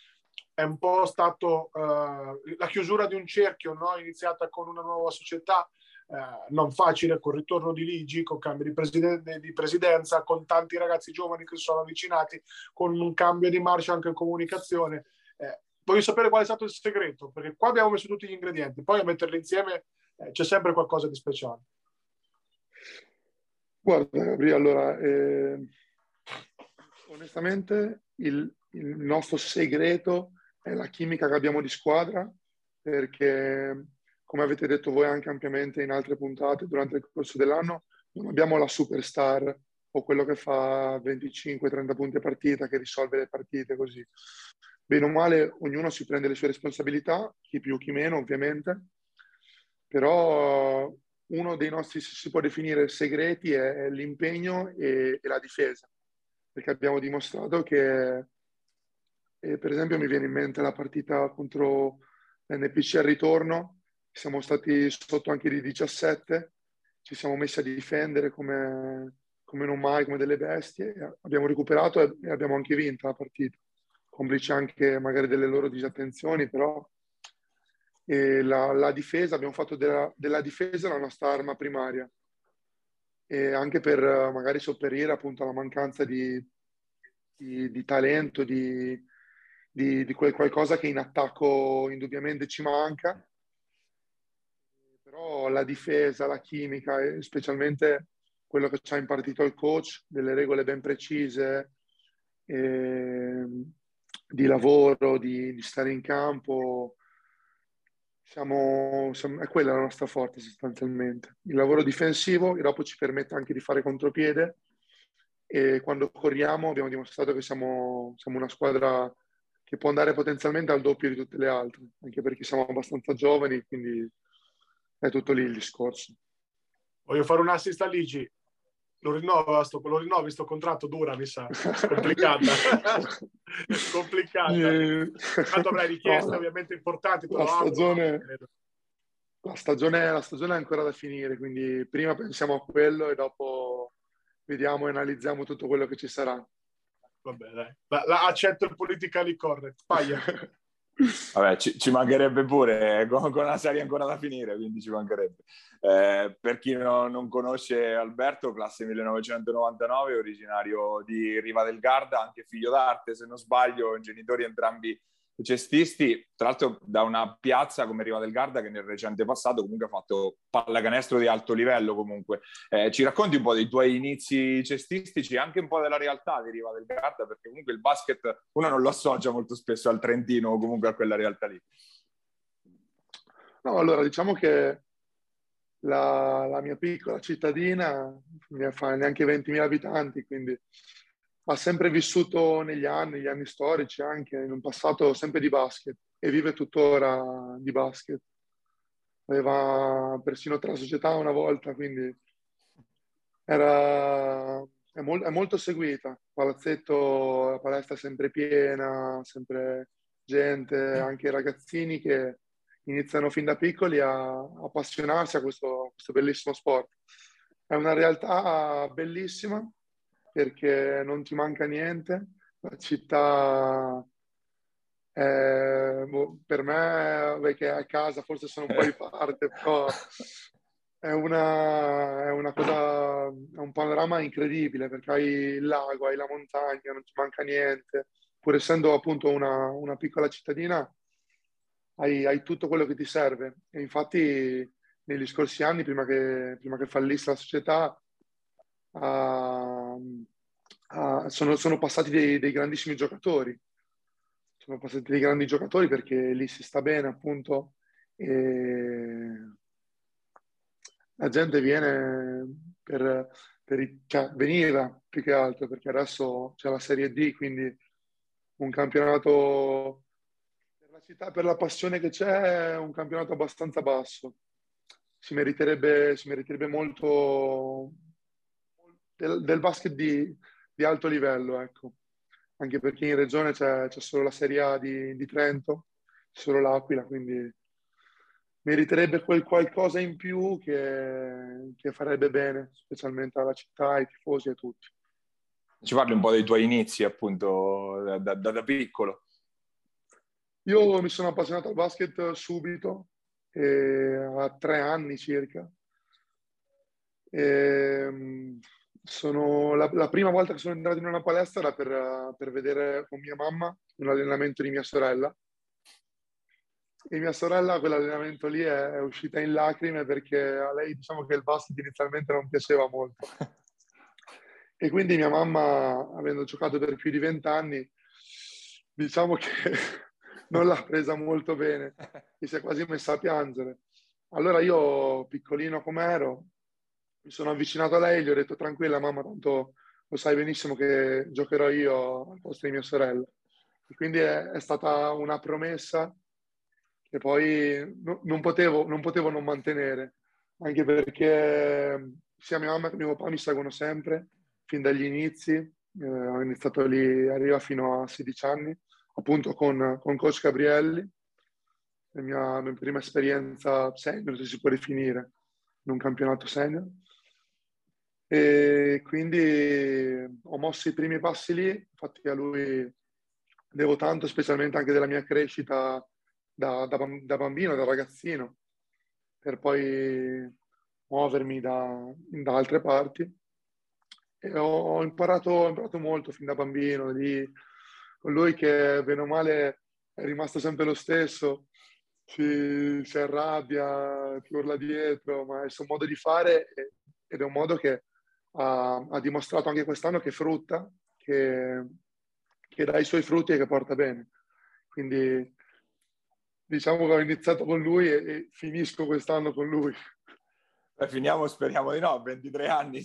è un po' stato uh, la chiusura di un cerchio, no? iniziata con una nuova società, uh, non facile, con il ritorno di Ligi, con cambio di, presiden- di, presidenza, con tanti ragazzi giovani che si sono avvicinati, con un cambio di marcia anche in comunicazione. Eh, voglio sapere qual è stato il segreto, perché qua abbiamo messo tutti gli ingredienti, poi a metterli insieme eh, c'è sempre qualcosa di speciale.
Guarda, Gabriele, allora, eh, onestamente il, il nostro segreto è la chimica che abbiamo di squadra, perché come avete detto voi anche ampiamente in altre puntate durante il corso dell'anno, non abbiamo la superstar o quello che fa 25-30 punti a partita, che risolve le partite così. Bene o male, ognuno si prende le sue responsabilità, chi più, chi meno, ovviamente, però uno dei nostri, si può definire, segreti è l'impegno e, e la difesa, perché abbiamo dimostrato che e per esempio mi viene in mente la partita contro l'NPC al ritorno, siamo stati sotto anche di 17, ci siamo messi a difendere come, come non mai, come delle bestie, abbiamo recuperato e abbiamo anche vinto la partita, complice anche magari delle loro disattenzioni, però. La, la, difesa, abbiamo fatto della, della, difesa la nostra arma primaria, e anche per magari sopperire appunto alla mancanza di, di, di talento, di, di, di quel qualcosa che in attacco indubbiamente ci manca. Però la difesa, la chimica e specialmente quello che ci ha impartito il coach, delle regole ben precise eh, di lavoro, di, di, stare in campo, siamo, siamo, è quella la nostra forza sostanzialmente. Il lavoro difensivo che dopo ci permette anche di fare contropiede e quando corriamo abbiamo dimostrato che siamo, siamo una squadra che può andare potenzialmente al doppio di tutte le altre, anche perché siamo abbastanza giovani, quindi è tutto lì il discorso.
Voglio fare un assist a Ligi. Lo rinnova, sto, lo rinnovi sto contratto dura, mi sa. Complicata. Complicata. Eh, Tanto avrai richieste no, ovviamente importanti.
La stagione, la, stagione, la stagione è ancora da finire, quindi prima pensiamo a quello e dopo vediamo e analizziamo tutto quello che ci sarà.
Vabbè, dai. La, la accetto il politically correct. Paia.
Vabbè, ci, ci, mancherebbe pure, eh, con, con, la serie ancora da finire, quindi ci mancherebbe. Eh, per chi no, non conosce Alberto, classe 1999, originario di Riva del Garda, anche figlio d'arte, se non sbaglio, genitori entrambi cestisti, tra l'altro da una piazza come Riva del Garda che nel recente passato comunque ha fatto pallacanestro di alto livello comunque. Eh, ci racconti un po' dei tuoi inizi cestistici, anche un po' della realtà di Riva del Garda, perché comunque il basket uno non lo associa molto spesso al Trentino o comunque a quella realtà lì.
No, allora diciamo che la, la mia piccola cittadina ne fa neanche 20.000 abitanti, quindi ha sempre vissuto negli anni, gli anni storici, anche in un passato sempre di basket e vive tuttora di basket. Aveva persino tre società una volta, quindi era, è, mol, è molto seguita. Palazzetto, la palestra sempre piena, sempre gente, anche ragazzini che iniziano fin da piccoli a, appassionarsi a questo, a questo bellissimo sport. È una realtà bellissima perché non ti manca niente. La città è, boh, per me, perché a casa forse sono un po' di parte, però è una, è una cosa, è un panorama incredibile perché hai il lago, hai la montagna, non ti manca niente. Pur essendo appunto una, una piccola cittadina, hai, hai, tutto quello che ti serve. E infatti negli scorsi anni, prima che, prima che fallisse la società, uh, uh, sono, sono, passati dei, dei, grandissimi giocatori. Sono passati dei grandi giocatori perché lì si sta bene, appunto. E la gente viene per, per cioè, veniva più che altro perché adesso c'è la Serie D, quindi un campionato per la città, per la passione che c'è, è un campionato abbastanza basso. Si meriterebbe, si meriterebbe molto, del, del basket di, di, alto livello, ecco. Anche perché in regione c'è, c'è solo la Serie A di, di Trento, solo l'Aquila, quindi meriterebbe quel qualcosa in più che, che, farebbe bene, specialmente alla città, ai tifosi e a tutti.
Ci parli un po' dei tuoi inizi, appunto, da, da, da piccolo.
Io mi sono appassionato al basket subito, eh, a tre anni circa. E, sono, la, la, prima volta che sono entrato in una palestra era per, per vedere con mia mamma un allenamento di mia sorella. E mia sorella, quell'allenamento lì, è, è uscita in lacrime perché a lei diciamo che il basket inizialmente non piaceva molto. E quindi mia mamma, avendo giocato per più di vent'anni, diciamo che non l'ha presa molto bene, mi si è quasi messa a piangere. Allora io, piccolino come ero, mi sono avvicinato a lei e gli ho detto tranquilla mamma, tanto lo sai benissimo che giocherò io al posto di mia sorella. E quindi è, è stata una promessa che poi no, non, potevo, non potevo non mantenere, anche perché sia mia mamma che mio papà mi seguono sempre, fin dagli inizi. Eh, ho iniziato lì, arriva fino a 16 anni appunto con, con coach Gabrielli, la mia, mia prima esperienza senior, se si può definire, in un campionato senior. E quindi ho mosso i primi passi lì, infatti a lui devo tanto, specialmente anche della mia crescita da, da, da bambino, da ragazzino, per poi muovermi da, da altre parti. E ho, ho, imparato, ho imparato molto fin da bambino, lì con lui che bene o male è rimasto sempre lo stesso, si, si arrabbia, ti urla dietro, ma è suo modo di fare ed è un modo che ha, ha dimostrato anche quest'anno che frutta, che, che dà i suoi frutti e che porta bene. Quindi diciamo che ho iniziato con lui e, e finisco quest'anno con lui.
Beh, finiamo, speriamo di no, 23 anni.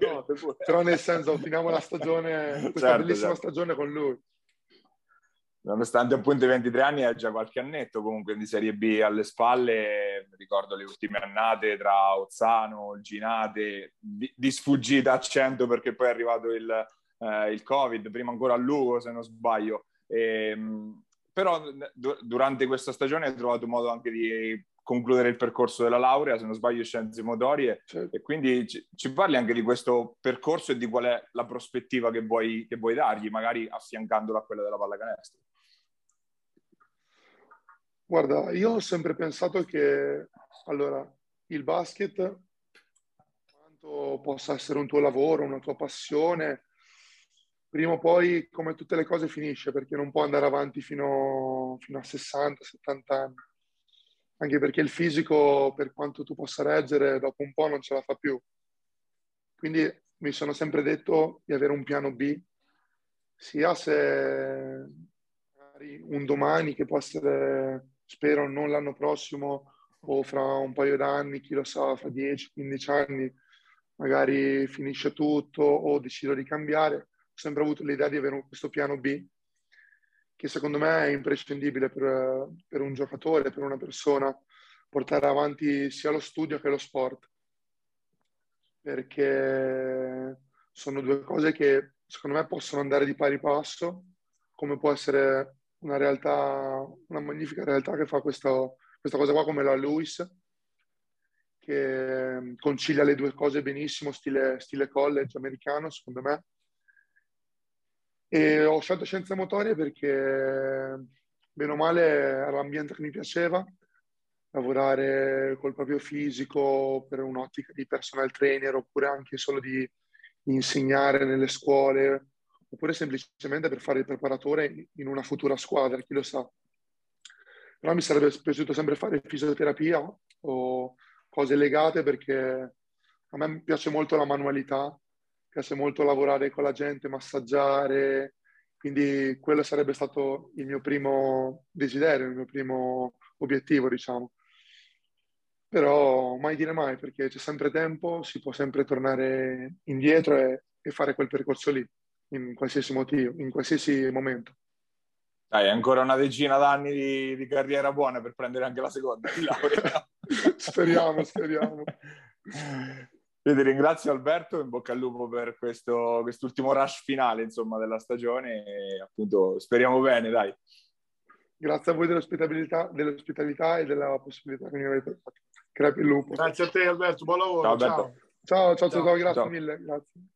No, però nel senso, finiamo la stagione, questa certo, bellissima certo. stagione con lui
nonostante appunto i 23 anni ha già qualche annetto comunque di Serie B alle spalle, ricordo le ultime annate tra Ozzano, Ginate, di, di sfuggita a 100 perché poi è arrivato il, eh, il Covid, prima ancora a Lugo se non sbaglio. E, ehm, però d- durante questa stagione hai trovato modo anche di concludere il percorso della laurea, se non sbaglio scienze motorie, certo. e quindi ci, ci, parli anche di questo percorso e di qual è la prospettiva che vuoi, che vuoi dargli, magari affiancandola a quella della pallacanestro.
Guarda, io ho sempre pensato che allora, il basket, quanto possa essere un tuo lavoro, una tua passione, prima o poi, come tutte le cose, finisce perché non può andare avanti fino, fino a 60-70 anni. Anche perché il fisico, per quanto tu possa reggere, dopo un po' non ce la fa più. Quindi mi sono sempre detto di avere un piano B, sia se magari un domani che può essere spero non l'anno prossimo o fra un paio d'anni, chi lo sa, fra 10-15 anni magari finisce tutto o decido di cambiare. Ho sempre avuto l'idea di avere questo piano B che secondo me è imprescindibile per, per un giocatore, per una persona, portare avanti sia lo studio che lo sport. Perché sono due cose che secondo me possono andare di pari passo, come può essere una realtà, una magnifica realtà che fa questo, questa cosa qua come la Lewis, che concilia le due cose benissimo, stile, stile college americano, secondo me. E ho scelto scienze motorie perché, bene o male, era l'ambiente che mi piaceva, lavorare col proprio fisico per un'ottica di personal trainer oppure anche solo di insegnare nelle scuole oppure semplicemente per fare il preparatore in una futura squadra, chi lo sa. Però mi sarebbe piaciuto sempre fare fisioterapia o cose legate perché a me piace molto la manualità, piace molto lavorare con la gente, massaggiare, quindi quello sarebbe stato il mio primo desiderio, il mio primo obiettivo, diciamo. Però mai dire mai, perché c'è sempre tempo, si può sempre tornare indietro e, e fare quel percorso lì in qualsiasi motivo, in qualsiasi momento.
Dai, ancora una decina d'anni di, di carriera buona per prendere anche la seconda
speriamo, speriamo.
Io ti ringrazio Alberto, in bocca al lupo per questo quest'ultimo rush finale insomma, della stagione e appunto speriamo bene, dai.
Grazie a voi dell'ospitalità, dell'ospitalità e della possibilità che mi avete fatto. Crepi il lupo.
Grazie a te Alberto, buon lavoro.
Ciao, Alberto.
ciao, ciao, ciao, ciao grazie ciao. mille. Grazie.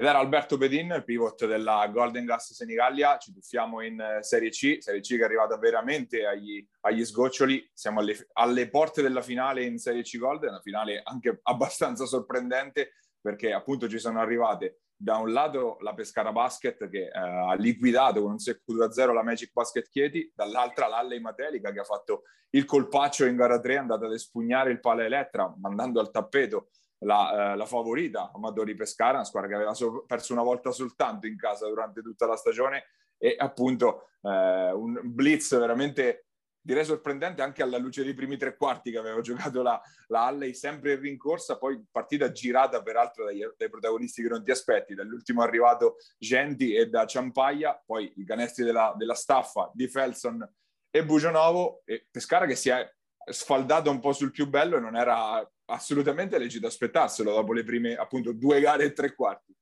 Ed era Alberto Bedin, il pivot della Golden Gas Senigallia. Ci tuffiamo in eh, Serie C, Serie C che è arrivata veramente agli, agli sgoccioli. Siamo alle, alle, porte della finale in Serie C Golden, una finale anche abbastanza sorprendente perché appunto ci sono arrivate da un lato la Pescara Basket che eh, ha liquidato con un secco 2-0 la Magic Basket Chieti, dall'altra l'Alley Matelica che ha fatto il colpaccio in gara 3, è andata ad espugnare il Pala Elettra mandando al tappeto la, eh, la, favorita, Amadori Pescara, una squadra che aveva so- perso una volta soltanto in casa durante tutta la stagione e appunto eh, un blitz veramente direi sorprendente anche alla luce dei primi tre quarti che aveva giocato la, la Halley sempre in rincorsa, poi partita girata peraltro dai, dai, protagonisti che non ti aspetti, dall'ultimo arrivato Genti e da Ciampaglia, poi i canestri della, della staffa di Felson e Bugionovo e Pescara che si è sfaldato un po' sul più bello e non era assolutamente lecito aspettarselo dopo le prime appunto due gare e tre quarti.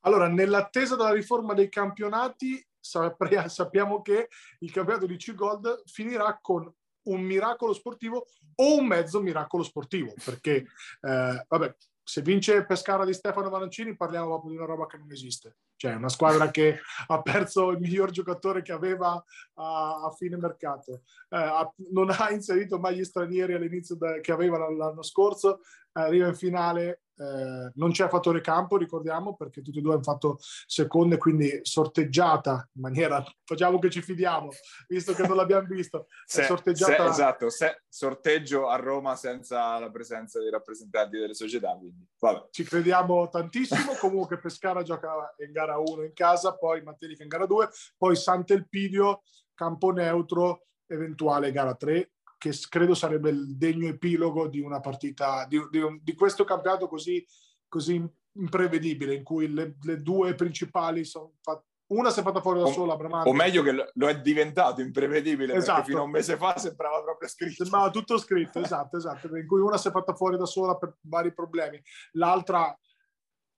Allora, nell'attesa della riforma dei campionati, sappiamo che il campionato di C-Gold finirà con un miracolo sportivo o un mezzo miracolo sportivo, perché eh, vabbè, se vince Pescara di Stefano Manancini parliamo proprio di una roba che non esiste. Cioè una squadra che ha perso il miglior giocatore che aveva a, a fine mercato, eh, ha, non ha inserito mai gli stranieri all'inizio de, che aveva l'anno scorso, arriva in finale eh, non c'è fattore campo, ricordiamo, perché tutti e due hanno fatto seconde, quindi sorteggiata in maniera, facciamo che ci fidiamo, visto che non l'abbiamo visto.
Se, sorteggiata... Se, esatto, se, sorteggio a Roma senza la presenza dei rappresentanti delle società, quindi vabbè.
Ci crediamo tantissimo, comunque Pescara gioca in gara 1 in casa, poi Matelica in gara 2, poi Sant'Elpidio, campo neutro, eventuale gara 3, che credo sarebbe il degno epilogo di una partita, di, di, di questo campionato così, così, imprevedibile, in cui le, le due principali sono fatte una si è fatta fuori da sola,
Bramante. O meglio che lo è diventato imprevedibile, esatto. fino a un mese fa sembrava proprio scritto.
Sembrava tutto scritto, esatto, esatto, in cui una si è fatta fuori da sola per vari problemi, l'altra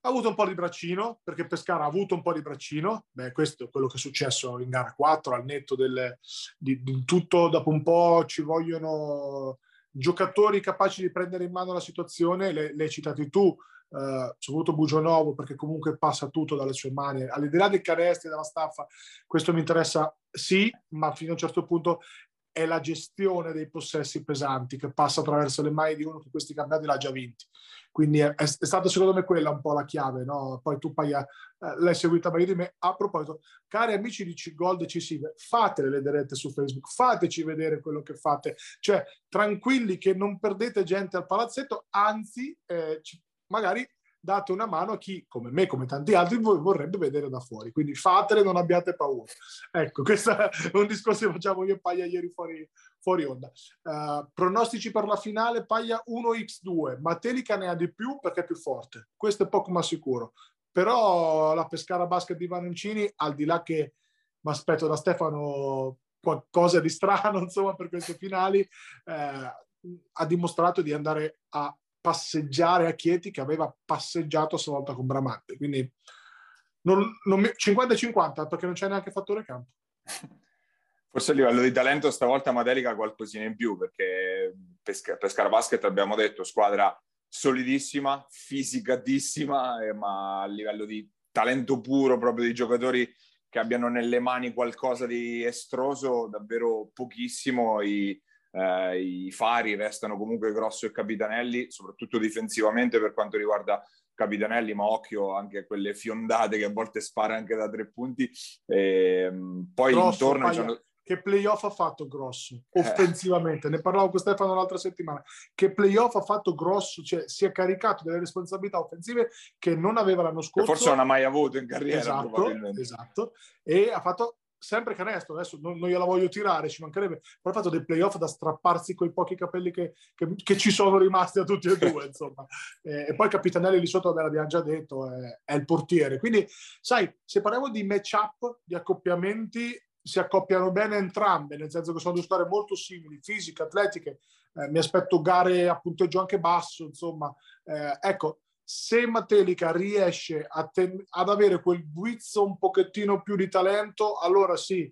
ha avuto un po' di braccino, perché Pescara ha avuto un po' di braccino. Beh, questo è quello che è successo in gara 4, al netto del, di, di tutto. Dopo un po' ci vogliono giocatori capaci di prendere in mano la situazione, le, le hai citati tu, eh, soprattutto Bugionovo, perché comunque passa tutto dalle sue mani. Al di là dei canestri, della staffa, questo mi interessa sì, ma fino a un certo punto è la gestione dei possessi pesanti che passa attraverso le mani di uno che questi campionati l'ha già vinti. Quindi è, è, stata secondo me quella un po' la chiave, no? Poi tu Paia, eh, l'hai seguita meglio di me. A proposito, cari amici di C-Gold Decisive, fatele le dirette su Facebook, fateci vedere quello che fate. Cioè, tranquilli che non perdete gente al palazzetto, anzi, eh, magari date una mano a chi, come me, come tanti altri, vorrebbe vedere da fuori. Quindi fatele, non abbiate paura. Ecco, questo è un discorso che facciamo io e Paglia ieri fuori, fuori onda. Uh, pronostici per la finale, Paglia 1x2, Matelica ne ha di più perché è più forte. Questo è poco ma sicuro. Però la Pescara Basket di Vanoncini, al di là che mi aspetto da Stefano qualcosa di strano, insomma, per queste finali, eh, ha dimostrato di andare a passeggiare a Chieti che aveva passeggiato a sua volta con Bramante. Quindi non, non mi, 50-50 perché non c'è neanche fattore campo.
Forse a livello di talento stavolta Madelica qualcosina in più perché Pesca, Pescara Basket abbiamo detto squadra solidissima, fisicatissima, eh, ma a livello di talento puro proprio di giocatori che abbiano nelle mani qualcosa di estroso davvero pochissimo. I, eh, i fari restano comunque Grosso e Capitanelli, soprattutto difensivamente per quanto riguarda Capitanelli, ma occhio anche a quelle fiondate che a volte spara anche da tre punti. E, ehm, poi Grosso, intorno sono...
Che playoff ha fatto Grosso eh. offensivamente? Eh. Ne parlavo con Stefano l'altra settimana. Che playoff ha fatto Grosso? Cioè si è caricato delle responsabilità offensive che non aveva l'anno scorso.
Che forse non ha mai avuto in carriera.
Esatto, esatto. E ha fatto sempre canestro, adesso non, non gliela voglio tirare, ci mancherebbe, però ha fatto dei playoff da strapparsi quei pochi capelli che, che, che ci sono rimasti a tutti e due, insomma. E, e, poi Capitanelli lì sotto, ve l'abbiamo già detto, è, è, il portiere. Quindi, sai, se parliamo di match-up, di accoppiamenti, si accoppiano bene entrambe, nel senso che sono due squadre molto simili, fisiche, atletiche, eh, mi aspetto gare a punteggio anche basso, insomma. Eh, ecco, se Matelica riesce ten- ad avere quel guizzo un pochettino più di talento, allora sì,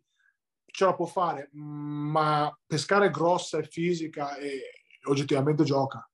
ce la può fare, ma pescare grossa e fisica e oggettivamente gioca.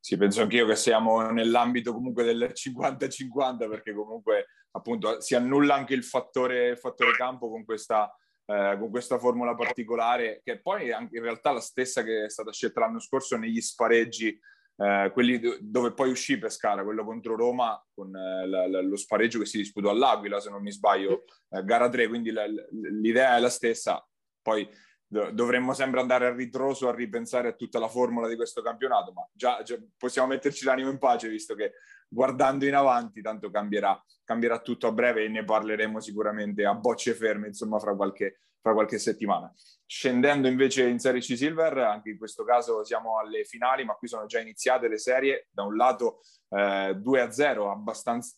Sì, penso anch'io che siamo nell'ambito comunque del 50-50 perché comunque appunto si annulla anche il fattore, fattore campo con questa, eh, con questa formula particolare che poi è anche in realtà la stessa che è stata scelta l'anno scorso negli spareggi eh, quelli dove poi uscì Pescara, quello contro Roma con eh, la, la, lo spareggio che si disputò all'Aquila se non mi sbaglio, eh, gara 3, quindi la, l'idea è la stessa, poi dovremmo sempre andare a ritroso a ripensare a tutta la formula di questo campionato, ma già, già, possiamo metterci l'animo in pace visto che guardando in avanti tanto cambierà, cambierà tutto a breve e ne parleremo sicuramente a bocce ferme, insomma, fra qualche, fra qualche settimana. Scendendo invece in Serie C Silver, anche in questo caso siamo alle finali, ma qui sono già iniziate le serie. Da un lato eh, 2-0, abbastanza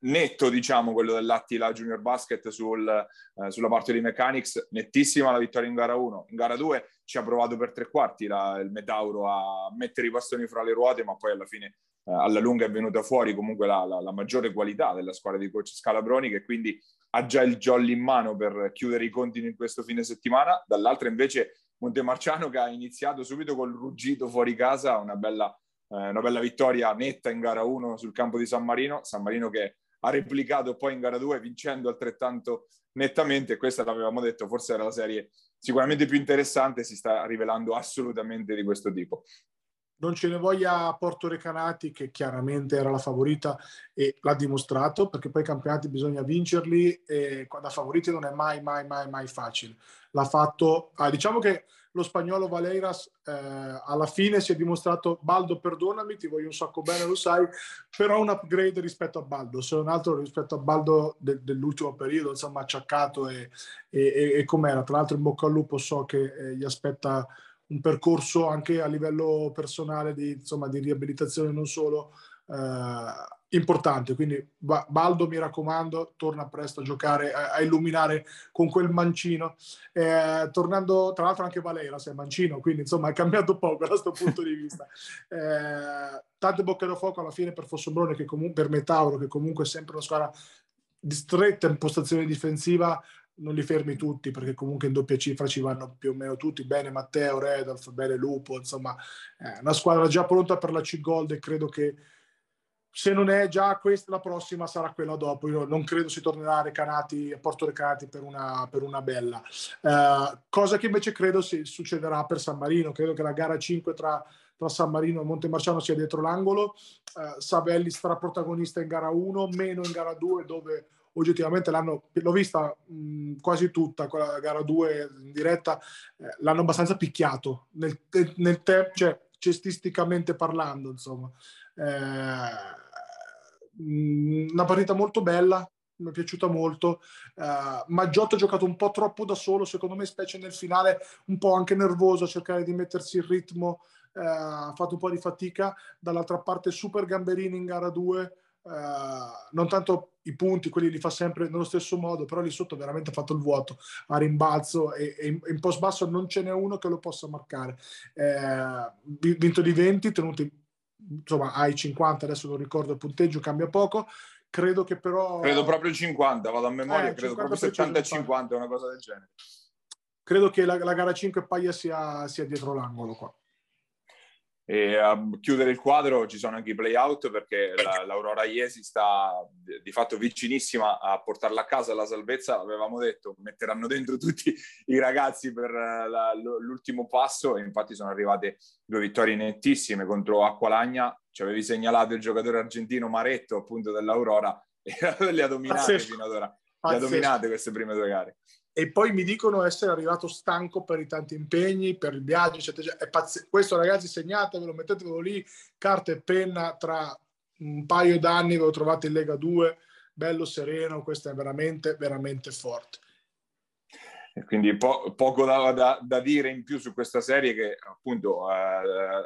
netto, diciamo, quello dell'Attila Junior Basket sul, eh, sulla parte di Mechanics, nettissima la vittoria in gara 1. In gara 2 ci ha provato per tre quarti la, il Metauro a mettere i bastoni fra le ruote, ma poi alla fine eh, alla lunga è venuta fuori comunque la, la, la, maggiore qualità della squadra di coach Scalabroni, che quindi ha già il jolly in mano per chiudere i conti in questo fine settimana. Dall'altra invece Montemarciano che ha iniziato subito col ruggito fuori casa, una bella eh, una bella vittoria netta in gara 1 sul campo di San Marino, San Marino che ha replicato poi in gara 2 vincendo altrettanto nettamente, questa l'avevamo detto, forse era la serie sicuramente più interessante, si sta rivelando assolutamente di questo tipo.
Non ce ne voglia Porto Recanati, che chiaramente era la favorita e l'ha dimostrato, perché poi i campionati bisogna vincerli e da favoriti non è mai, mai, mai, mai facile. L'ha fatto, ah, diciamo che lo spagnolo Valeiras eh, alla fine si è dimostrato Baldo perdonami ti voglio un sacco bene lo sai però un upgrade rispetto a Baldo se un altro rispetto a Baldo de- dell'ultimo periodo insomma acciaccato e, e, e com'era tra l'altro in bocca al lupo so che eh, gli aspetta un percorso anche a livello personale di, insomma, di riabilitazione non solo eh, importante. Quindi Baldo, mi raccomando, torna presto a giocare, a, a illuminare con quel mancino. Eh, tornando, tra l'altro, anche Valera se è mancino, quindi insomma è cambiato poco da questo punto di vista. Eh, tante bocche da fuoco alla fine per Fossombrone, che comunque per Metauro, che comunque è sempre una squadra di stretta impostazione difensiva. Non li fermi tutti perché comunque in doppia cifra ci vanno più o meno tutti. Bene Matteo, Redolf, bene Lupo, insomma, eh, una squadra già pronta per la C-Gold e credo che se non è già questa, la prossima sarà quella dopo. Io non credo si tornerà a Recanati, a Porto Recanati per una, per una bella. Uh, cosa che invece credo si, succederà per San Marino. Credo che la gara 5 tra, tra San Marino e Montemarciano sia dietro l'angolo. Uh, Savelli sarà protagonista in gara 1, meno in gara 2, dove oggettivamente l'hanno, l'ho vista mh, quasi tutta, quella gara 2 in diretta, eh, l'hanno abbastanza picchiato nel, nel te, cioè cestisticamente parlando, insomma. Eh, una partita molto bella, mi è piaciuta molto. Uh, Maggiotto ha giocato un po' troppo da solo, secondo me, specie nel finale, un po' anche nervoso a cercare di mettersi il ritmo. Uh, ha fatto un po' di fatica. Dall'altra parte, super Gamberini in gara 2. Uh, non tanto i punti, quelli li fa sempre nello stesso modo, però lì sotto veramente ha fatto il vuoto a rimbalzo e, e in, in, post basso non ce n'è uno che lo possa marcare. Eh, vinto di 20, tenuti insomma hai 50, adesso non ricordo il punteggio, cambia poco. Credo che però...
Credo proprio 50, vado a memoria, eh, credo proprio 70 e 50, una cosa del genere.
Credo che la, la gara 5 Paglia sia, sia dietro l'angolo qua.
E a chiudere il quadro ci sono anche i play-out perché la, l'Aurora Iesi sta di fatto vicinissima a portarla a casa la salvezza. L'avevamo detto, metteranno dentro tutti i ragazzi per la, l'ultimo passo e infatti sono arrivate due vittorie nettissime contro Acqualagna. Ci avevi segnalato il giocatore argentino Maretto appunto dell'Aurora e le ha dominate Pazzesco. fino ad ora. Le ha dominate queste prime due gare
e poi mi dicono essere arrivato stanco per i tanti impegni, per il viaggio, eccetera. Pazz- questo ragazzi segnatevelo, mettetevelo lì, carta e penna, tra un paio d'anni ve lo trovate in Lega 2, bello sereno, questo è veramente, veramente forte.
Quindi po- poco da, da, da, dire in più su questa serie che appunto eh,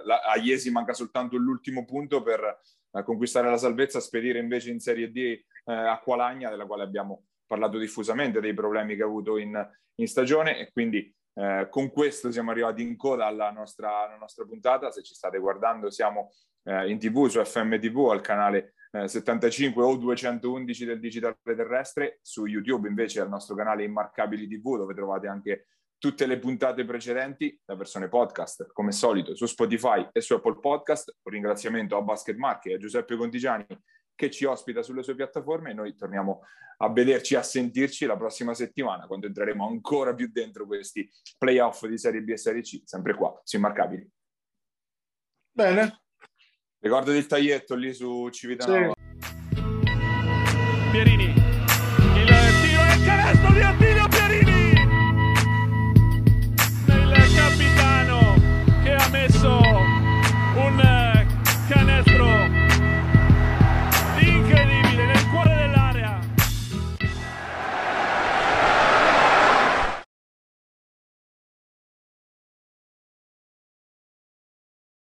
la, a Iesi manca soltanto l'ultimo punto per eh, conquistare la salvezza, spedire invece in Serie D eh, a Qualagna, della quale abbiamo parlato diffusamente dei problemi che ha avuto in, in stagione e quindi eh, con questo siamo arrivati in coda alla nostra, alla nostra puntata. Se ci state guardando siamo eh, in tv su FMTV al canale eh, 75 o 211 del digitale terrestre, su YouTube invece al nostro canale Immarcabili TV dove trovate anche tutte le puntate precedenti, la versione podcast, come solito, su Spotify e su Apple Podcast. Un ringraziamento a Basket Marche e a Giuseppe Contigiani che ci ospita sulle sue piattaforme e noi torniamo a vederci, a sentirci la prossima settimana quando entreremo ancora più dentro questi playoff di Serie B e Serie C, sempre qua, su Immarcabili.
Bene.
Ricordo il taglietto lì su Civitanova.
Sì. Pierini